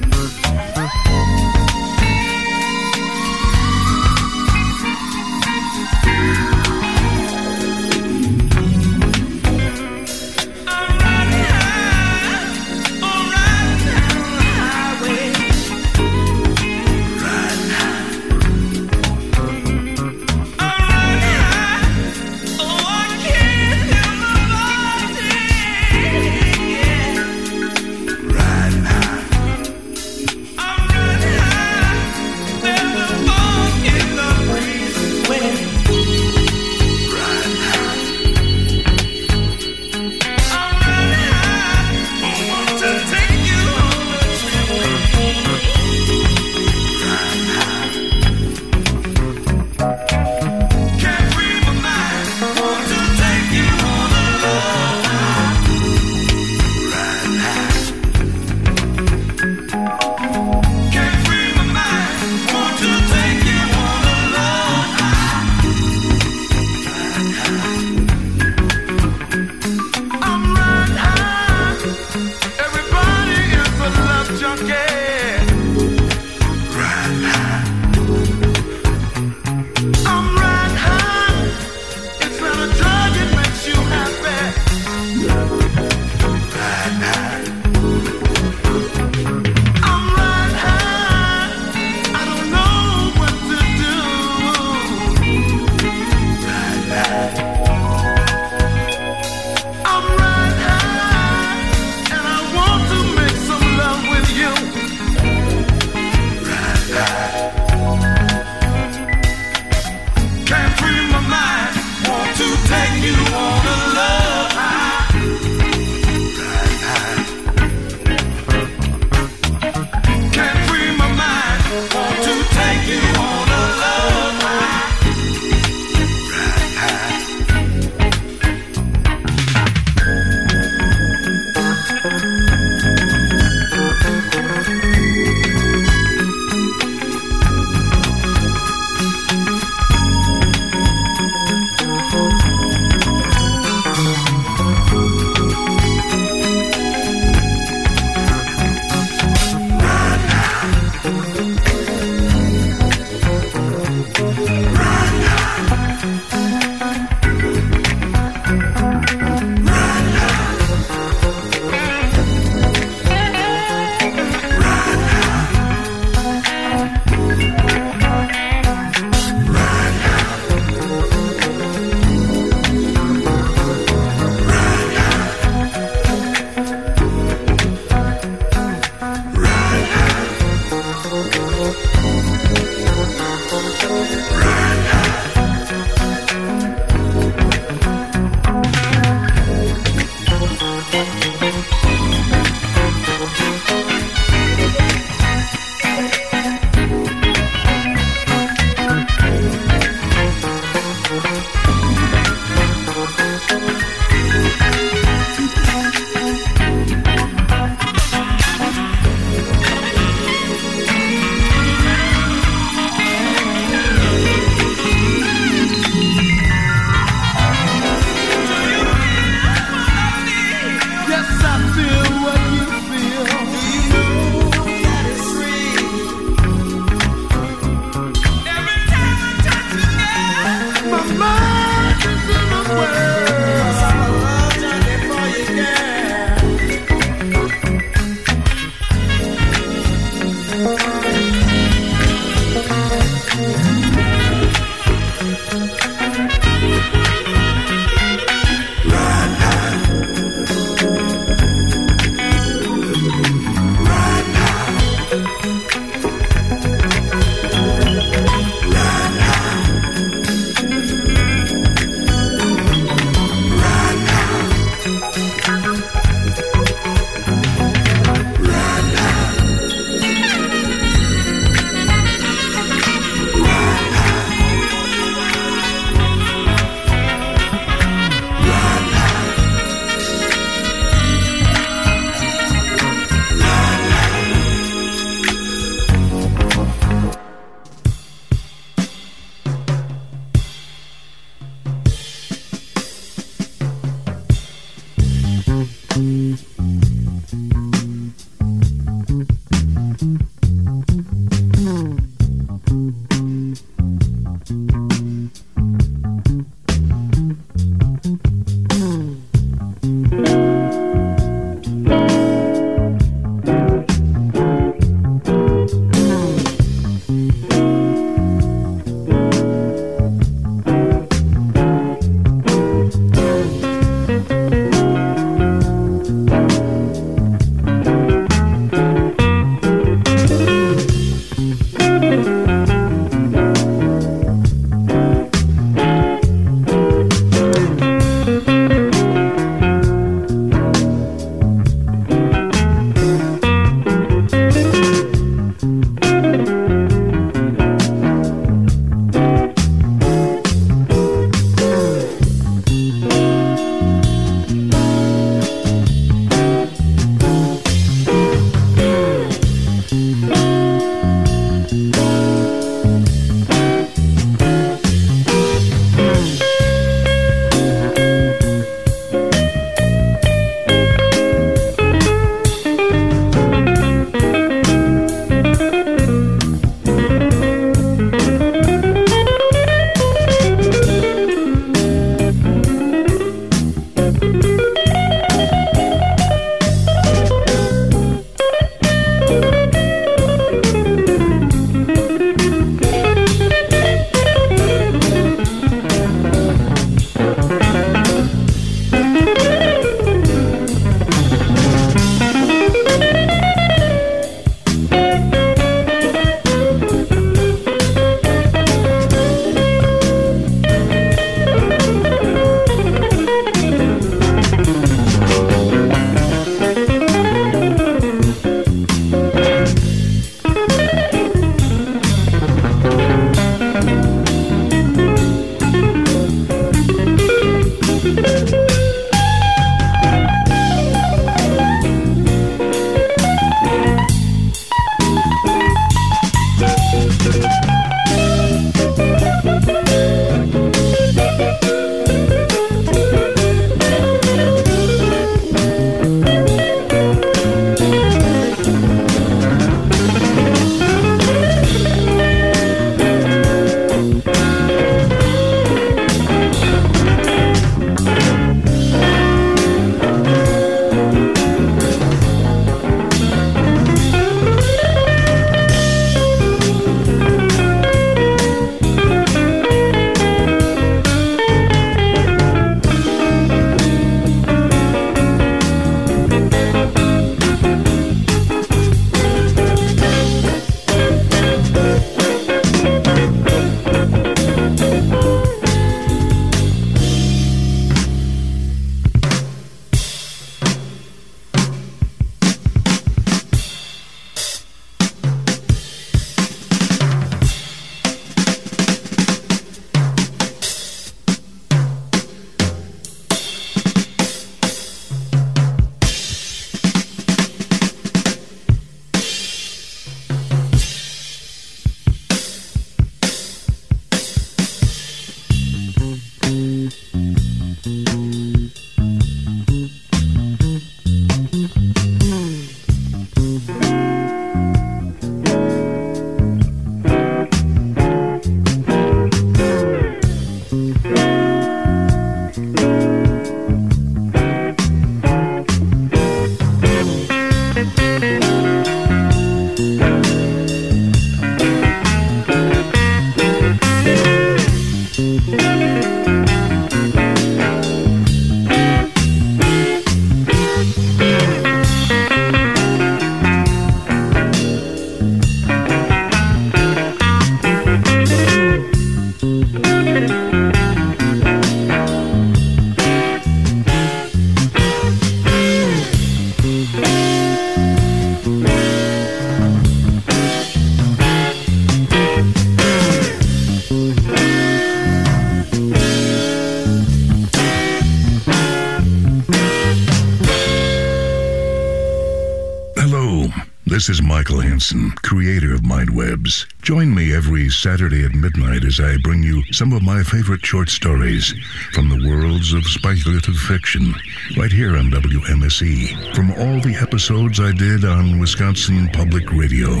Creator of MindWebs. Join me every Saturday at midnight as I bring you some of my favorite short stories from the worlds of speculative fiction, right here on WMSE. From all the episodes I did on Wisconsin Public Radio,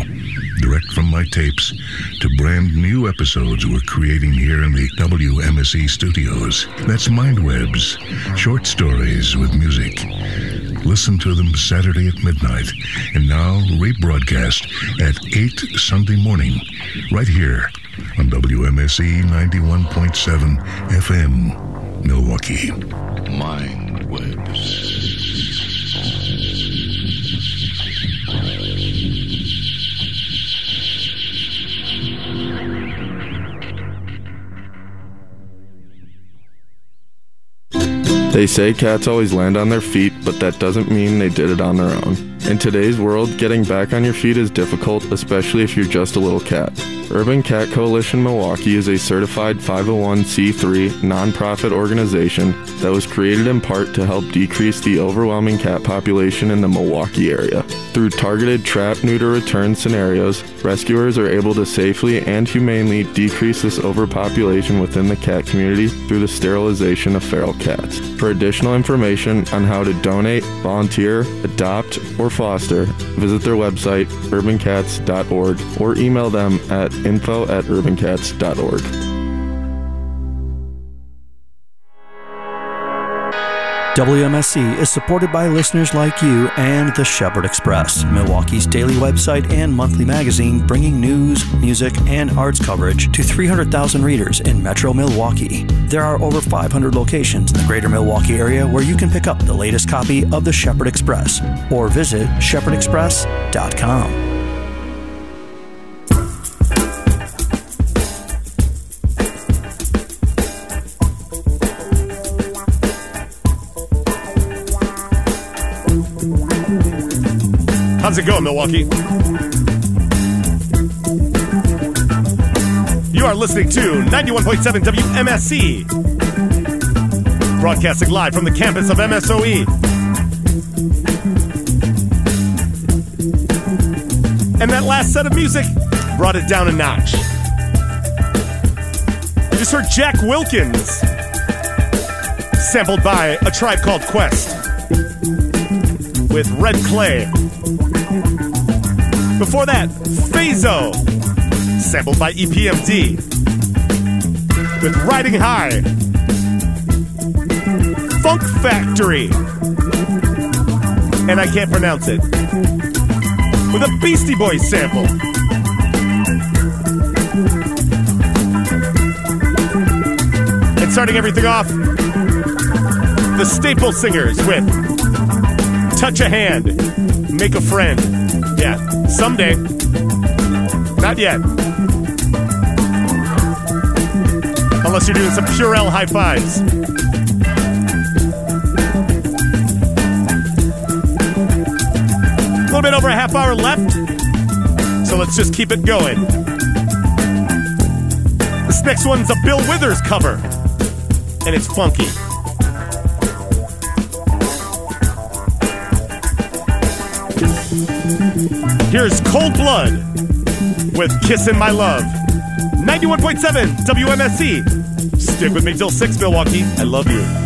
direct from my tapes, to brand new episodes we're creating here in the WMSE studios. That's MindWebs, short stories with music. Listen to them Saturday at midnight, and now rebroadcast at 8 Sunday morning, right here on WMSE 91.7 FM, Milwaukee. Mind
They say cats always land on their feet, but that doesn't mean they did it on their own. In today's world, getting back on your feet is difficult, especially if you're just a little cat. Urban Cat Coalition Milwaukee is a certified 501c3 nonprofit organization that was created in part to help decrease the overwhelming cat population in the Milwaukee area. Through targeted trap, neuter, return scenarios, rescuers are able to safely and humanely decrease this overpopulation within the cat community through the sterilization of feral cats. For additional information on how to donate, volunteer, adopt, or foster, visit their website, urbancats.org, or email them at info at urbancats.org.
WMSE is supported by listeners like you and the Shepherd Express, Milwaukee's daily website and monthly magazine, bringing news, music, and arts coverage to 300,000 readers in Metro Milwaukee. There are over 500 locations in the greater Milwaukee area where you can pick up the latest copy of the Shepherd Express or visit shepherdexpress.com.
How's it going, Milwaukee? You are listening to 91.7 WMSE. Broadcasting live from the campus of MSOE. And that last set of music brought it down a notch. Just heard Jack Wilkins, sampled by A Tribe Called Quest with Red Clay. Before that, Faze-O, sampled by EPMD, with Riding High. Funk Factory, and I can't pronounce it, with a Beastie Boys sample. And starting everything off, the Staple Singers with Touch a Hand, Make a Friend. Yeah, someday. Not yet. Unless you're doing some Purell high fives. A little bit over a half hour left, so let's just keep it going. This next one's a Bill Withers cover, and it's funky. Here's Cold Blood with Kissin' My Love. 91.7 WMSE. Stick with me till 6, Milwaukee. I love you.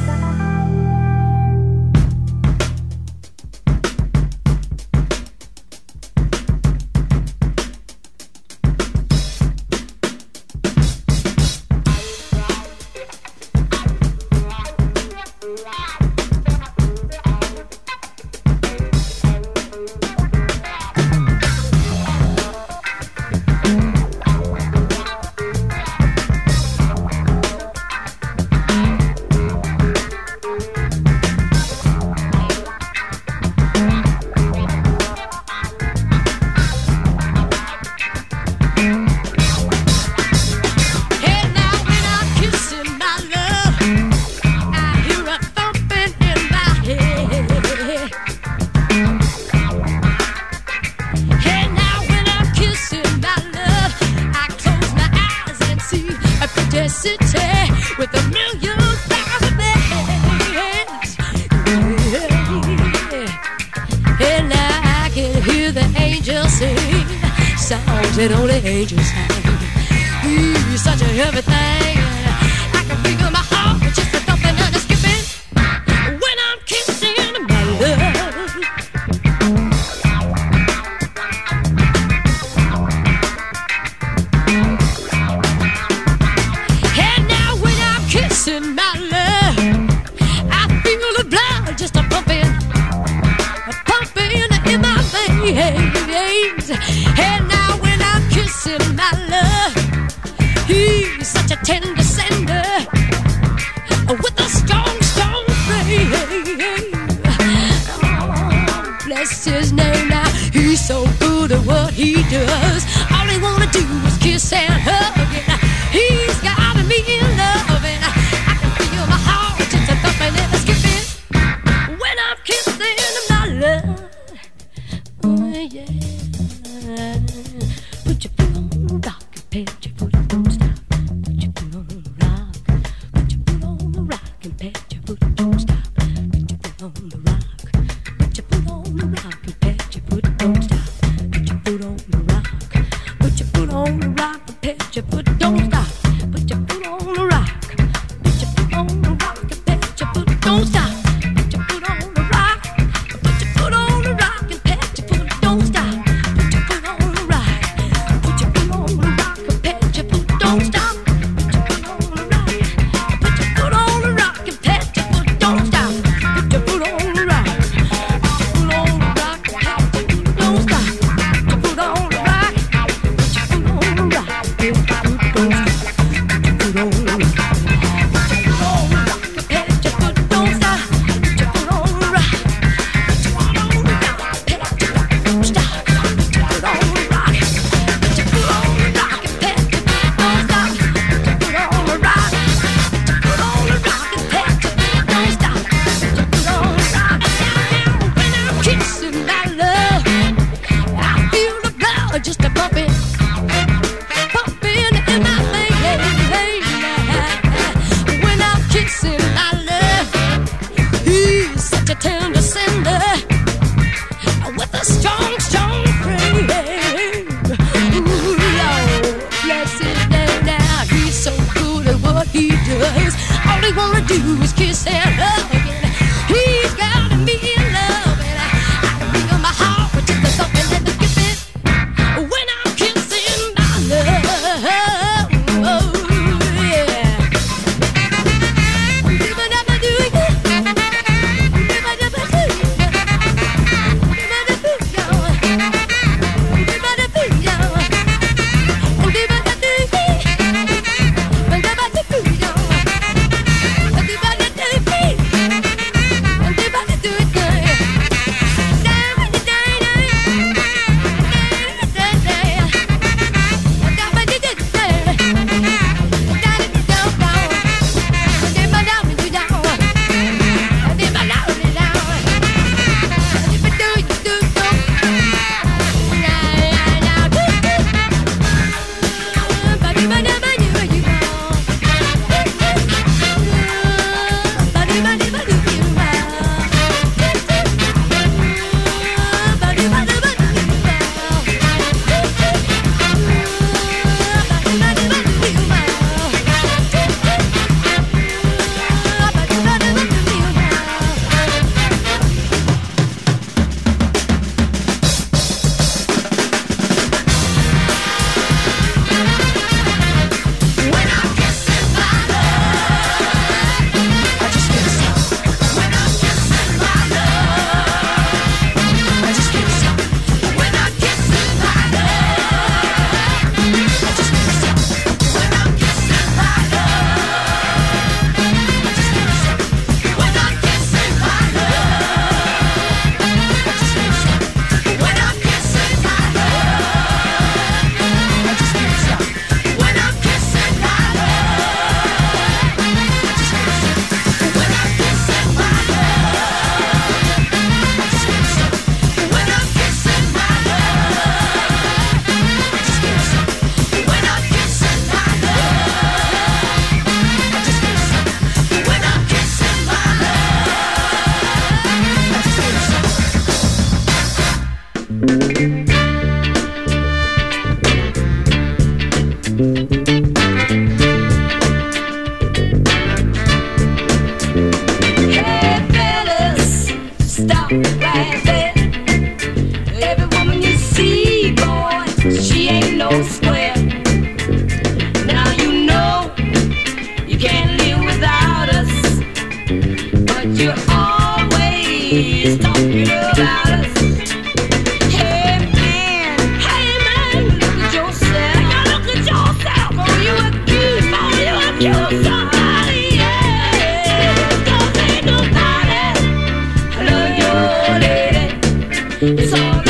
It's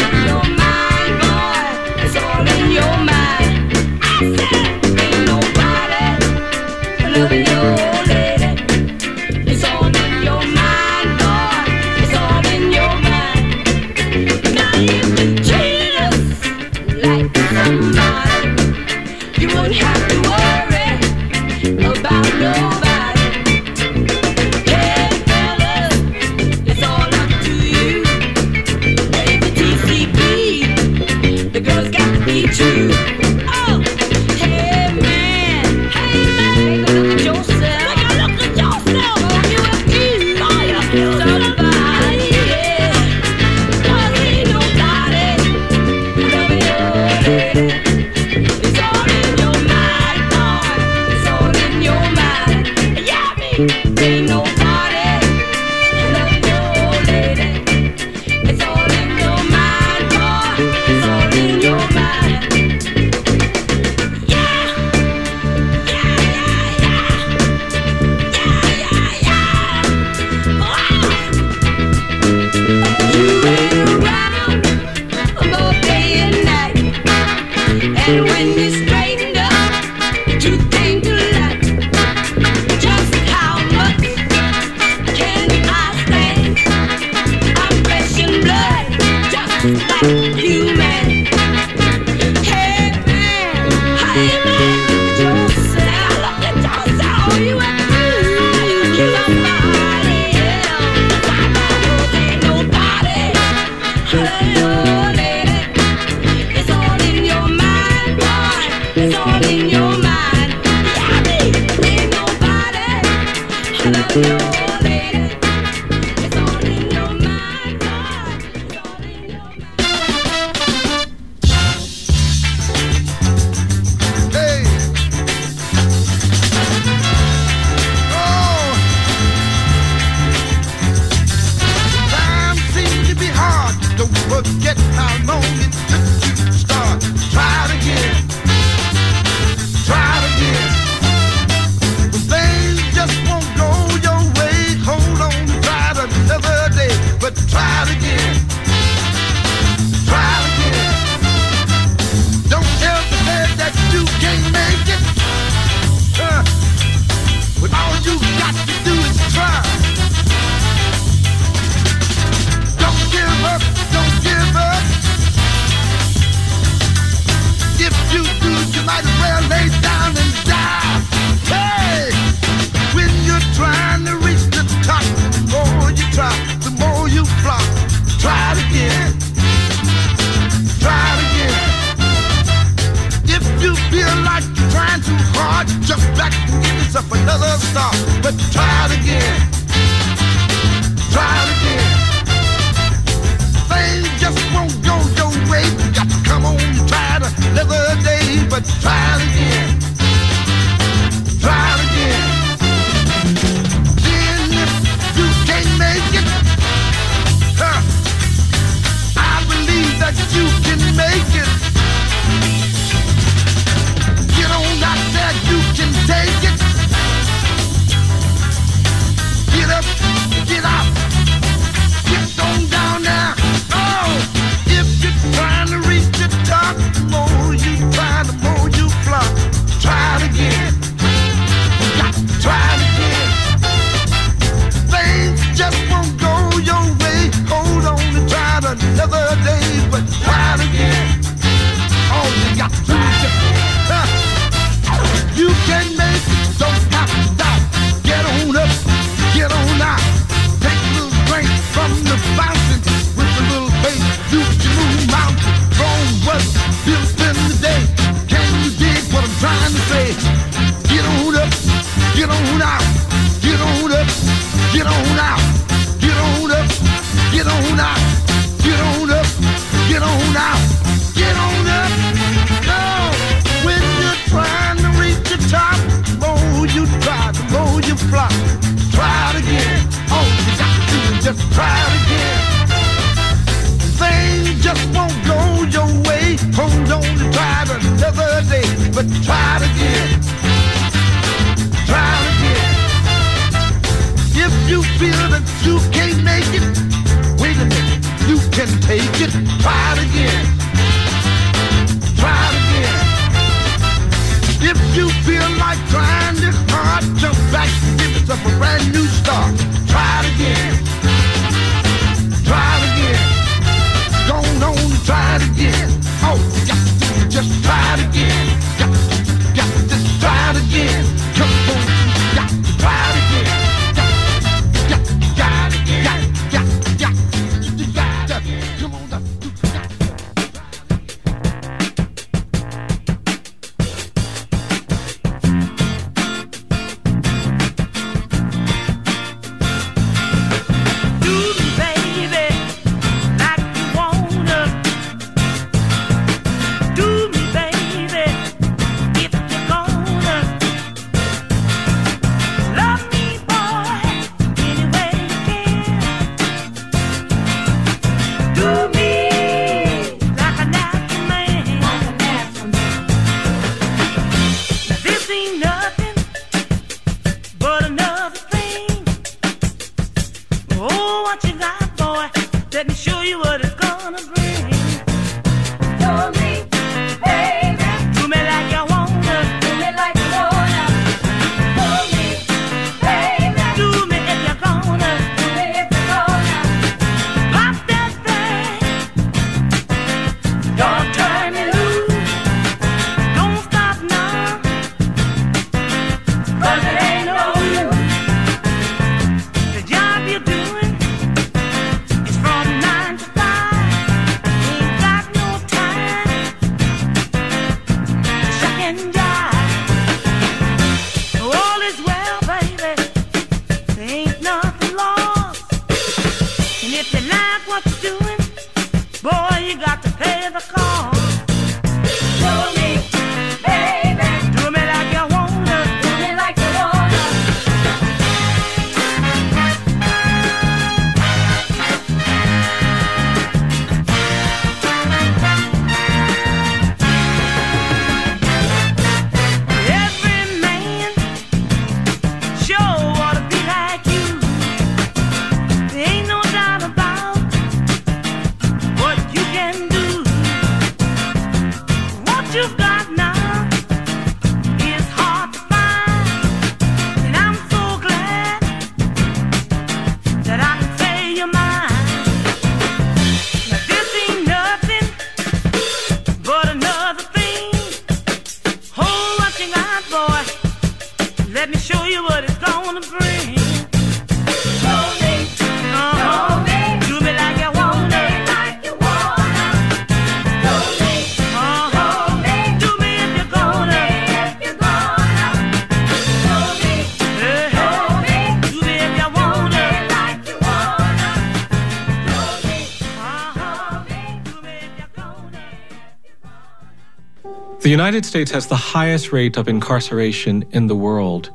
The
United States has the highest rate of incarceration in the world.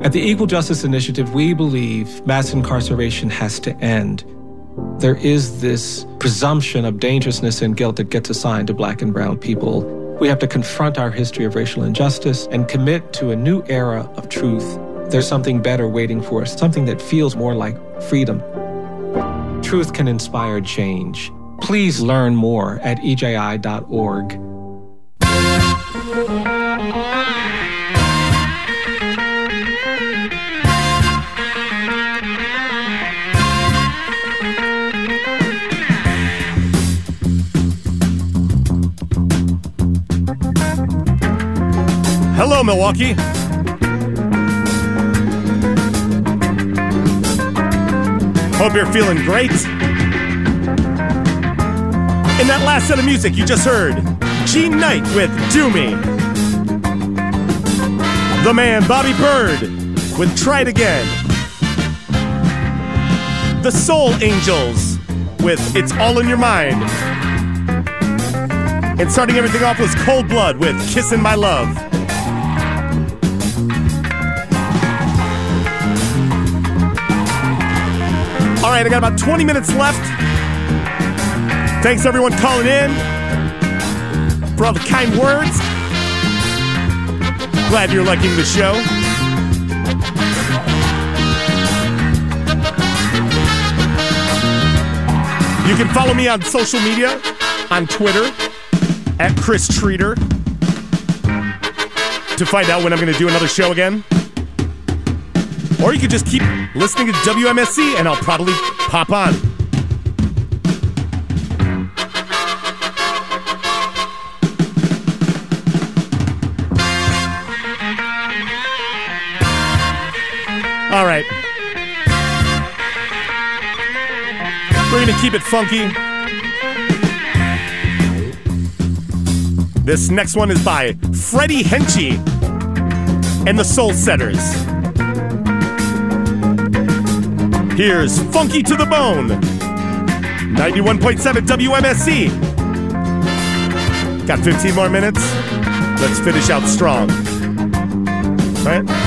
At the Equal Justice Initiative, we believe mass incarceration has to end. There is this presumption of dangerousness and guilt that gets assigned to black and brown people. We have to confront our history of racial injustice and commit to a new era of truth. There's something better waiting for us, something that feels more like freedom. Truth can inspire change. Please learn more at eji.org.
Milwaukee. Hope you're feeling great. In that last set of music you just heard, Jean Knight with Do Me. The man Bobby Byrd with Try It Again. The Soul Angels with It's All in Your Mind. And starting everything off was Cold Blood with Kissing My Love. Right, I got about 20 minutes left. Thanks everyone calling in for all the kind words. Glad you're liking the show. You can follow me on social media on Twitter at Chris Treater to find out when I'm going to do another show again. Or you could just keep listening to WMSE and I'll probably pop on. All right. We're going to keep it funky. This next one is by Freddie Henchi and the Soulsetters. Here's Funky to the Bone. 91.7 WMSE. Got 15 more minutes. Let's finish out strong. Right.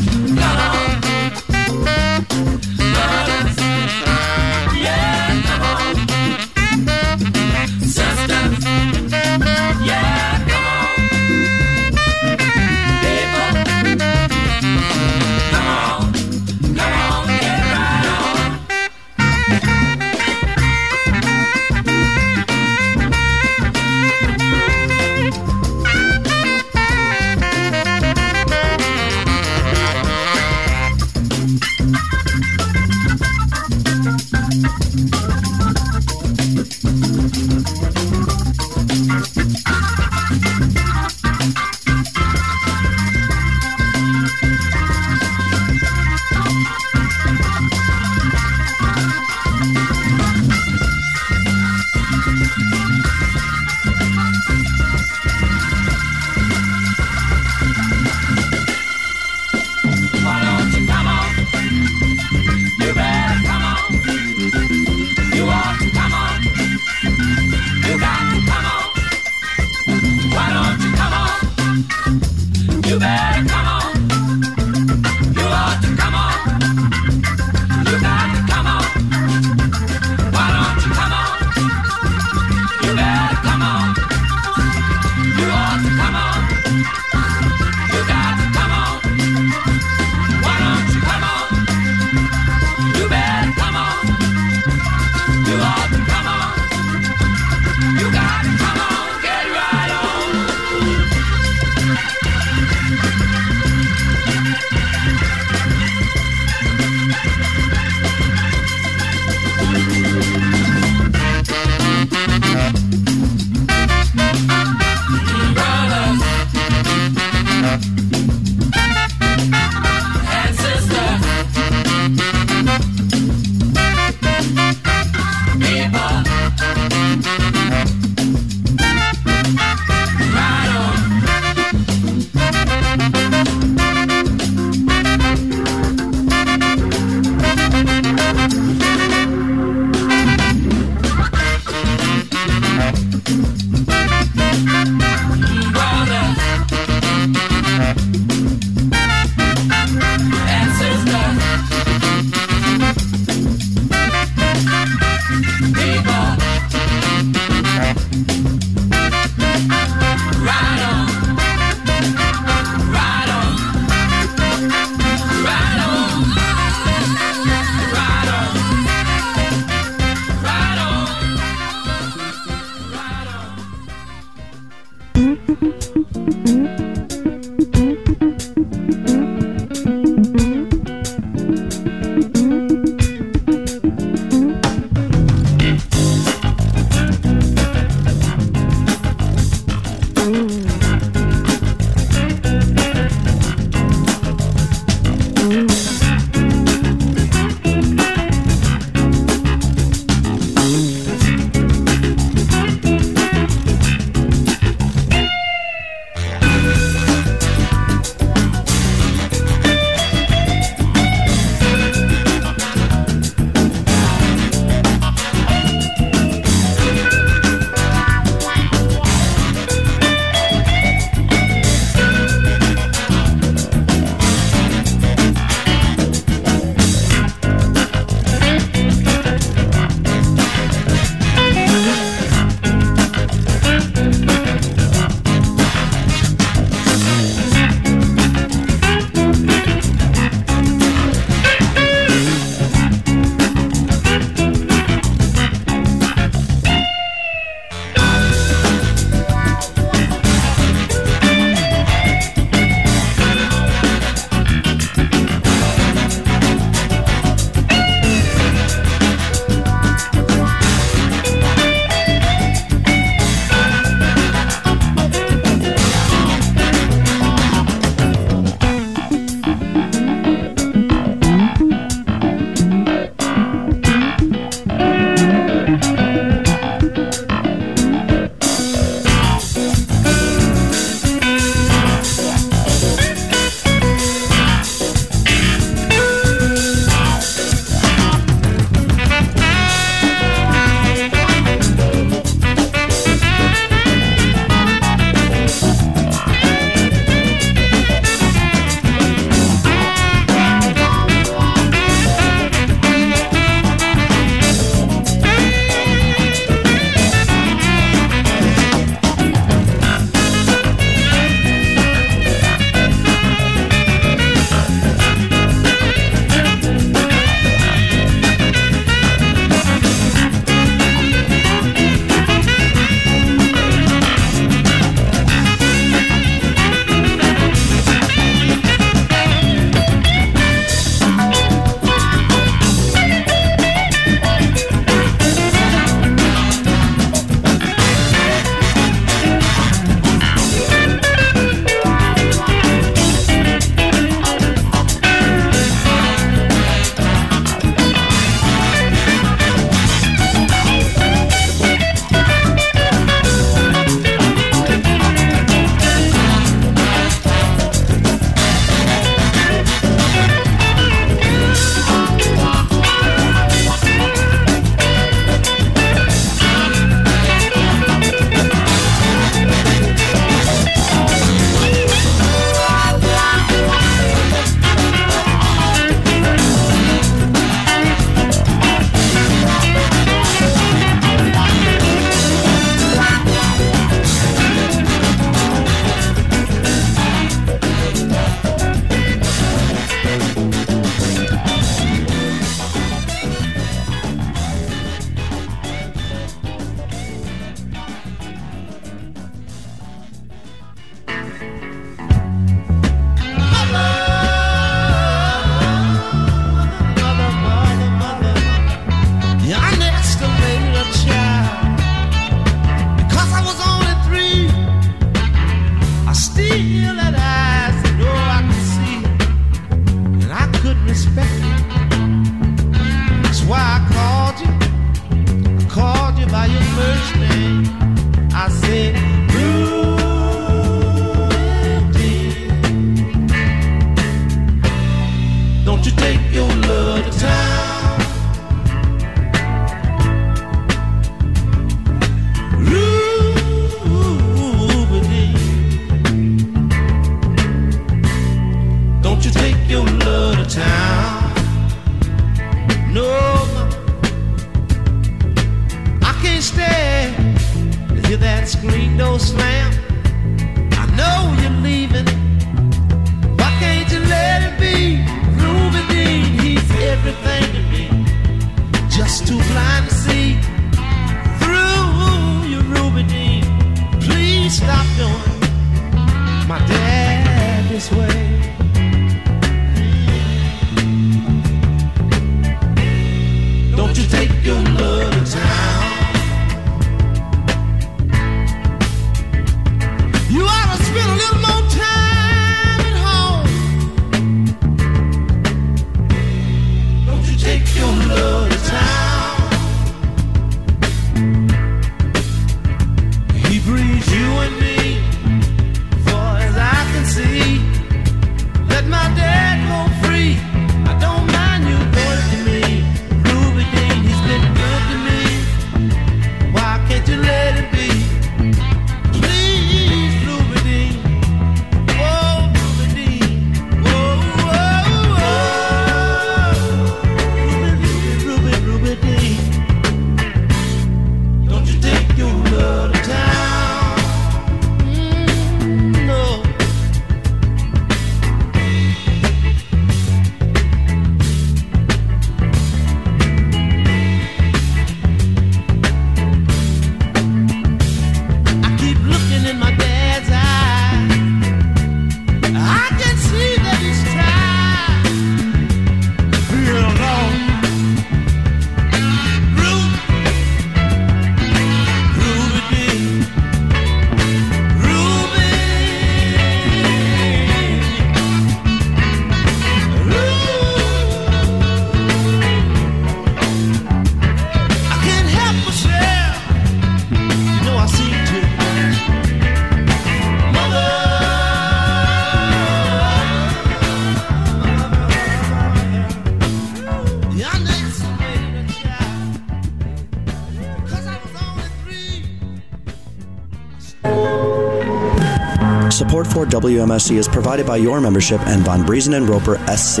Support for WMSE is provided by your membership and Von Briesen and Roper SC,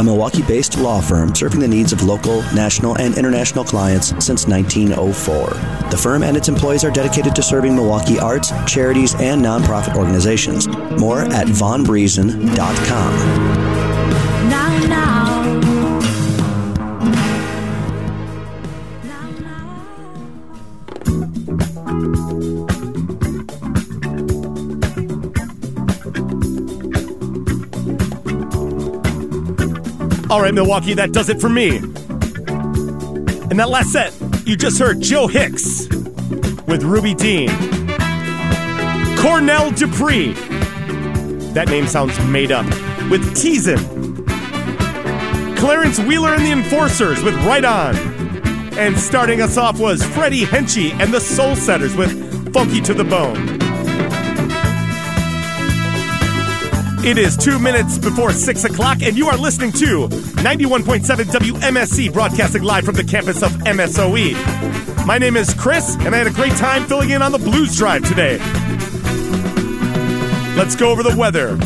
a Milwaukee-based law firm serving the needs of local, national, and international clients since 1904. The firm and its employees are dedicated to serving Milwaukee arts, charities, and nonprofit organizations. More at vonbriesen.com.
All right, Milwaukee, that does it for me. And that last set, you just heard Joe Hicks with Ruby Dean. Cornell Dupree. That name sounds made up. With Teasin. Clarence Wheeler and the Enforcers with Right On. And starting us off was Freddie Henchi and the Soulsetters with Funky to the Bone. It is two minutes before six o'clock, and you are listening to 91.7 WMSE, broadcasting live from the campus of MSOE. My name is Chris, and I had a great time filling in on the Blues Drive today. Let's go over the weather.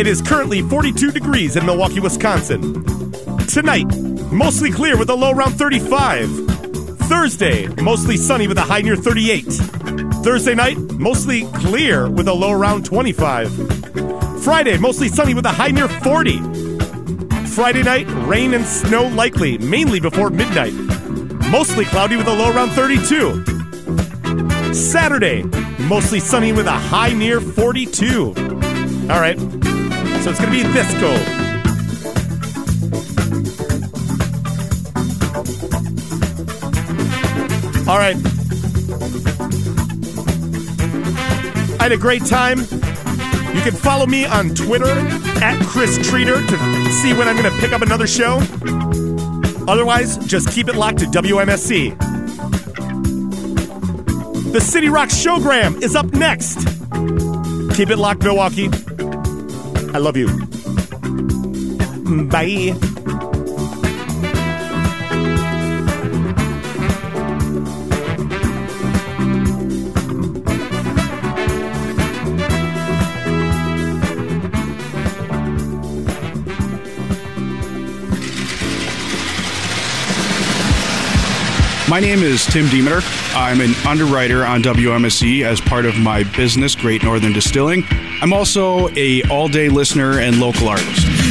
It is currently 42 degrees in Milwaukee, Wisconsin. Tonight, mostly clear with a low around 35. Thursday, mostly sunny with a high near 38. Thursday night, mostly clear with a low around 25. Friday, mostly sunny with a high near 40. Friday night, rain and snow likely, mainly before midnight. Mostly cloudy with a low around 32. Saturday, mostly sunny with a high near 42. All right, so it's going to be this cold. All right. I had a great time. You can follow me on Twitter at Chris Treater to see when I'm going to pick up another show. Otherwise, just keep it locked to WMSE. The City Rock Showgram is up next. Keep it locked, Milwaukee. I love you. Bye.
My name is Tim Demeter. I'm an underwriter on WMSE as part of my business, Great Northern Distilling. I'm also a all-day listener and local artist.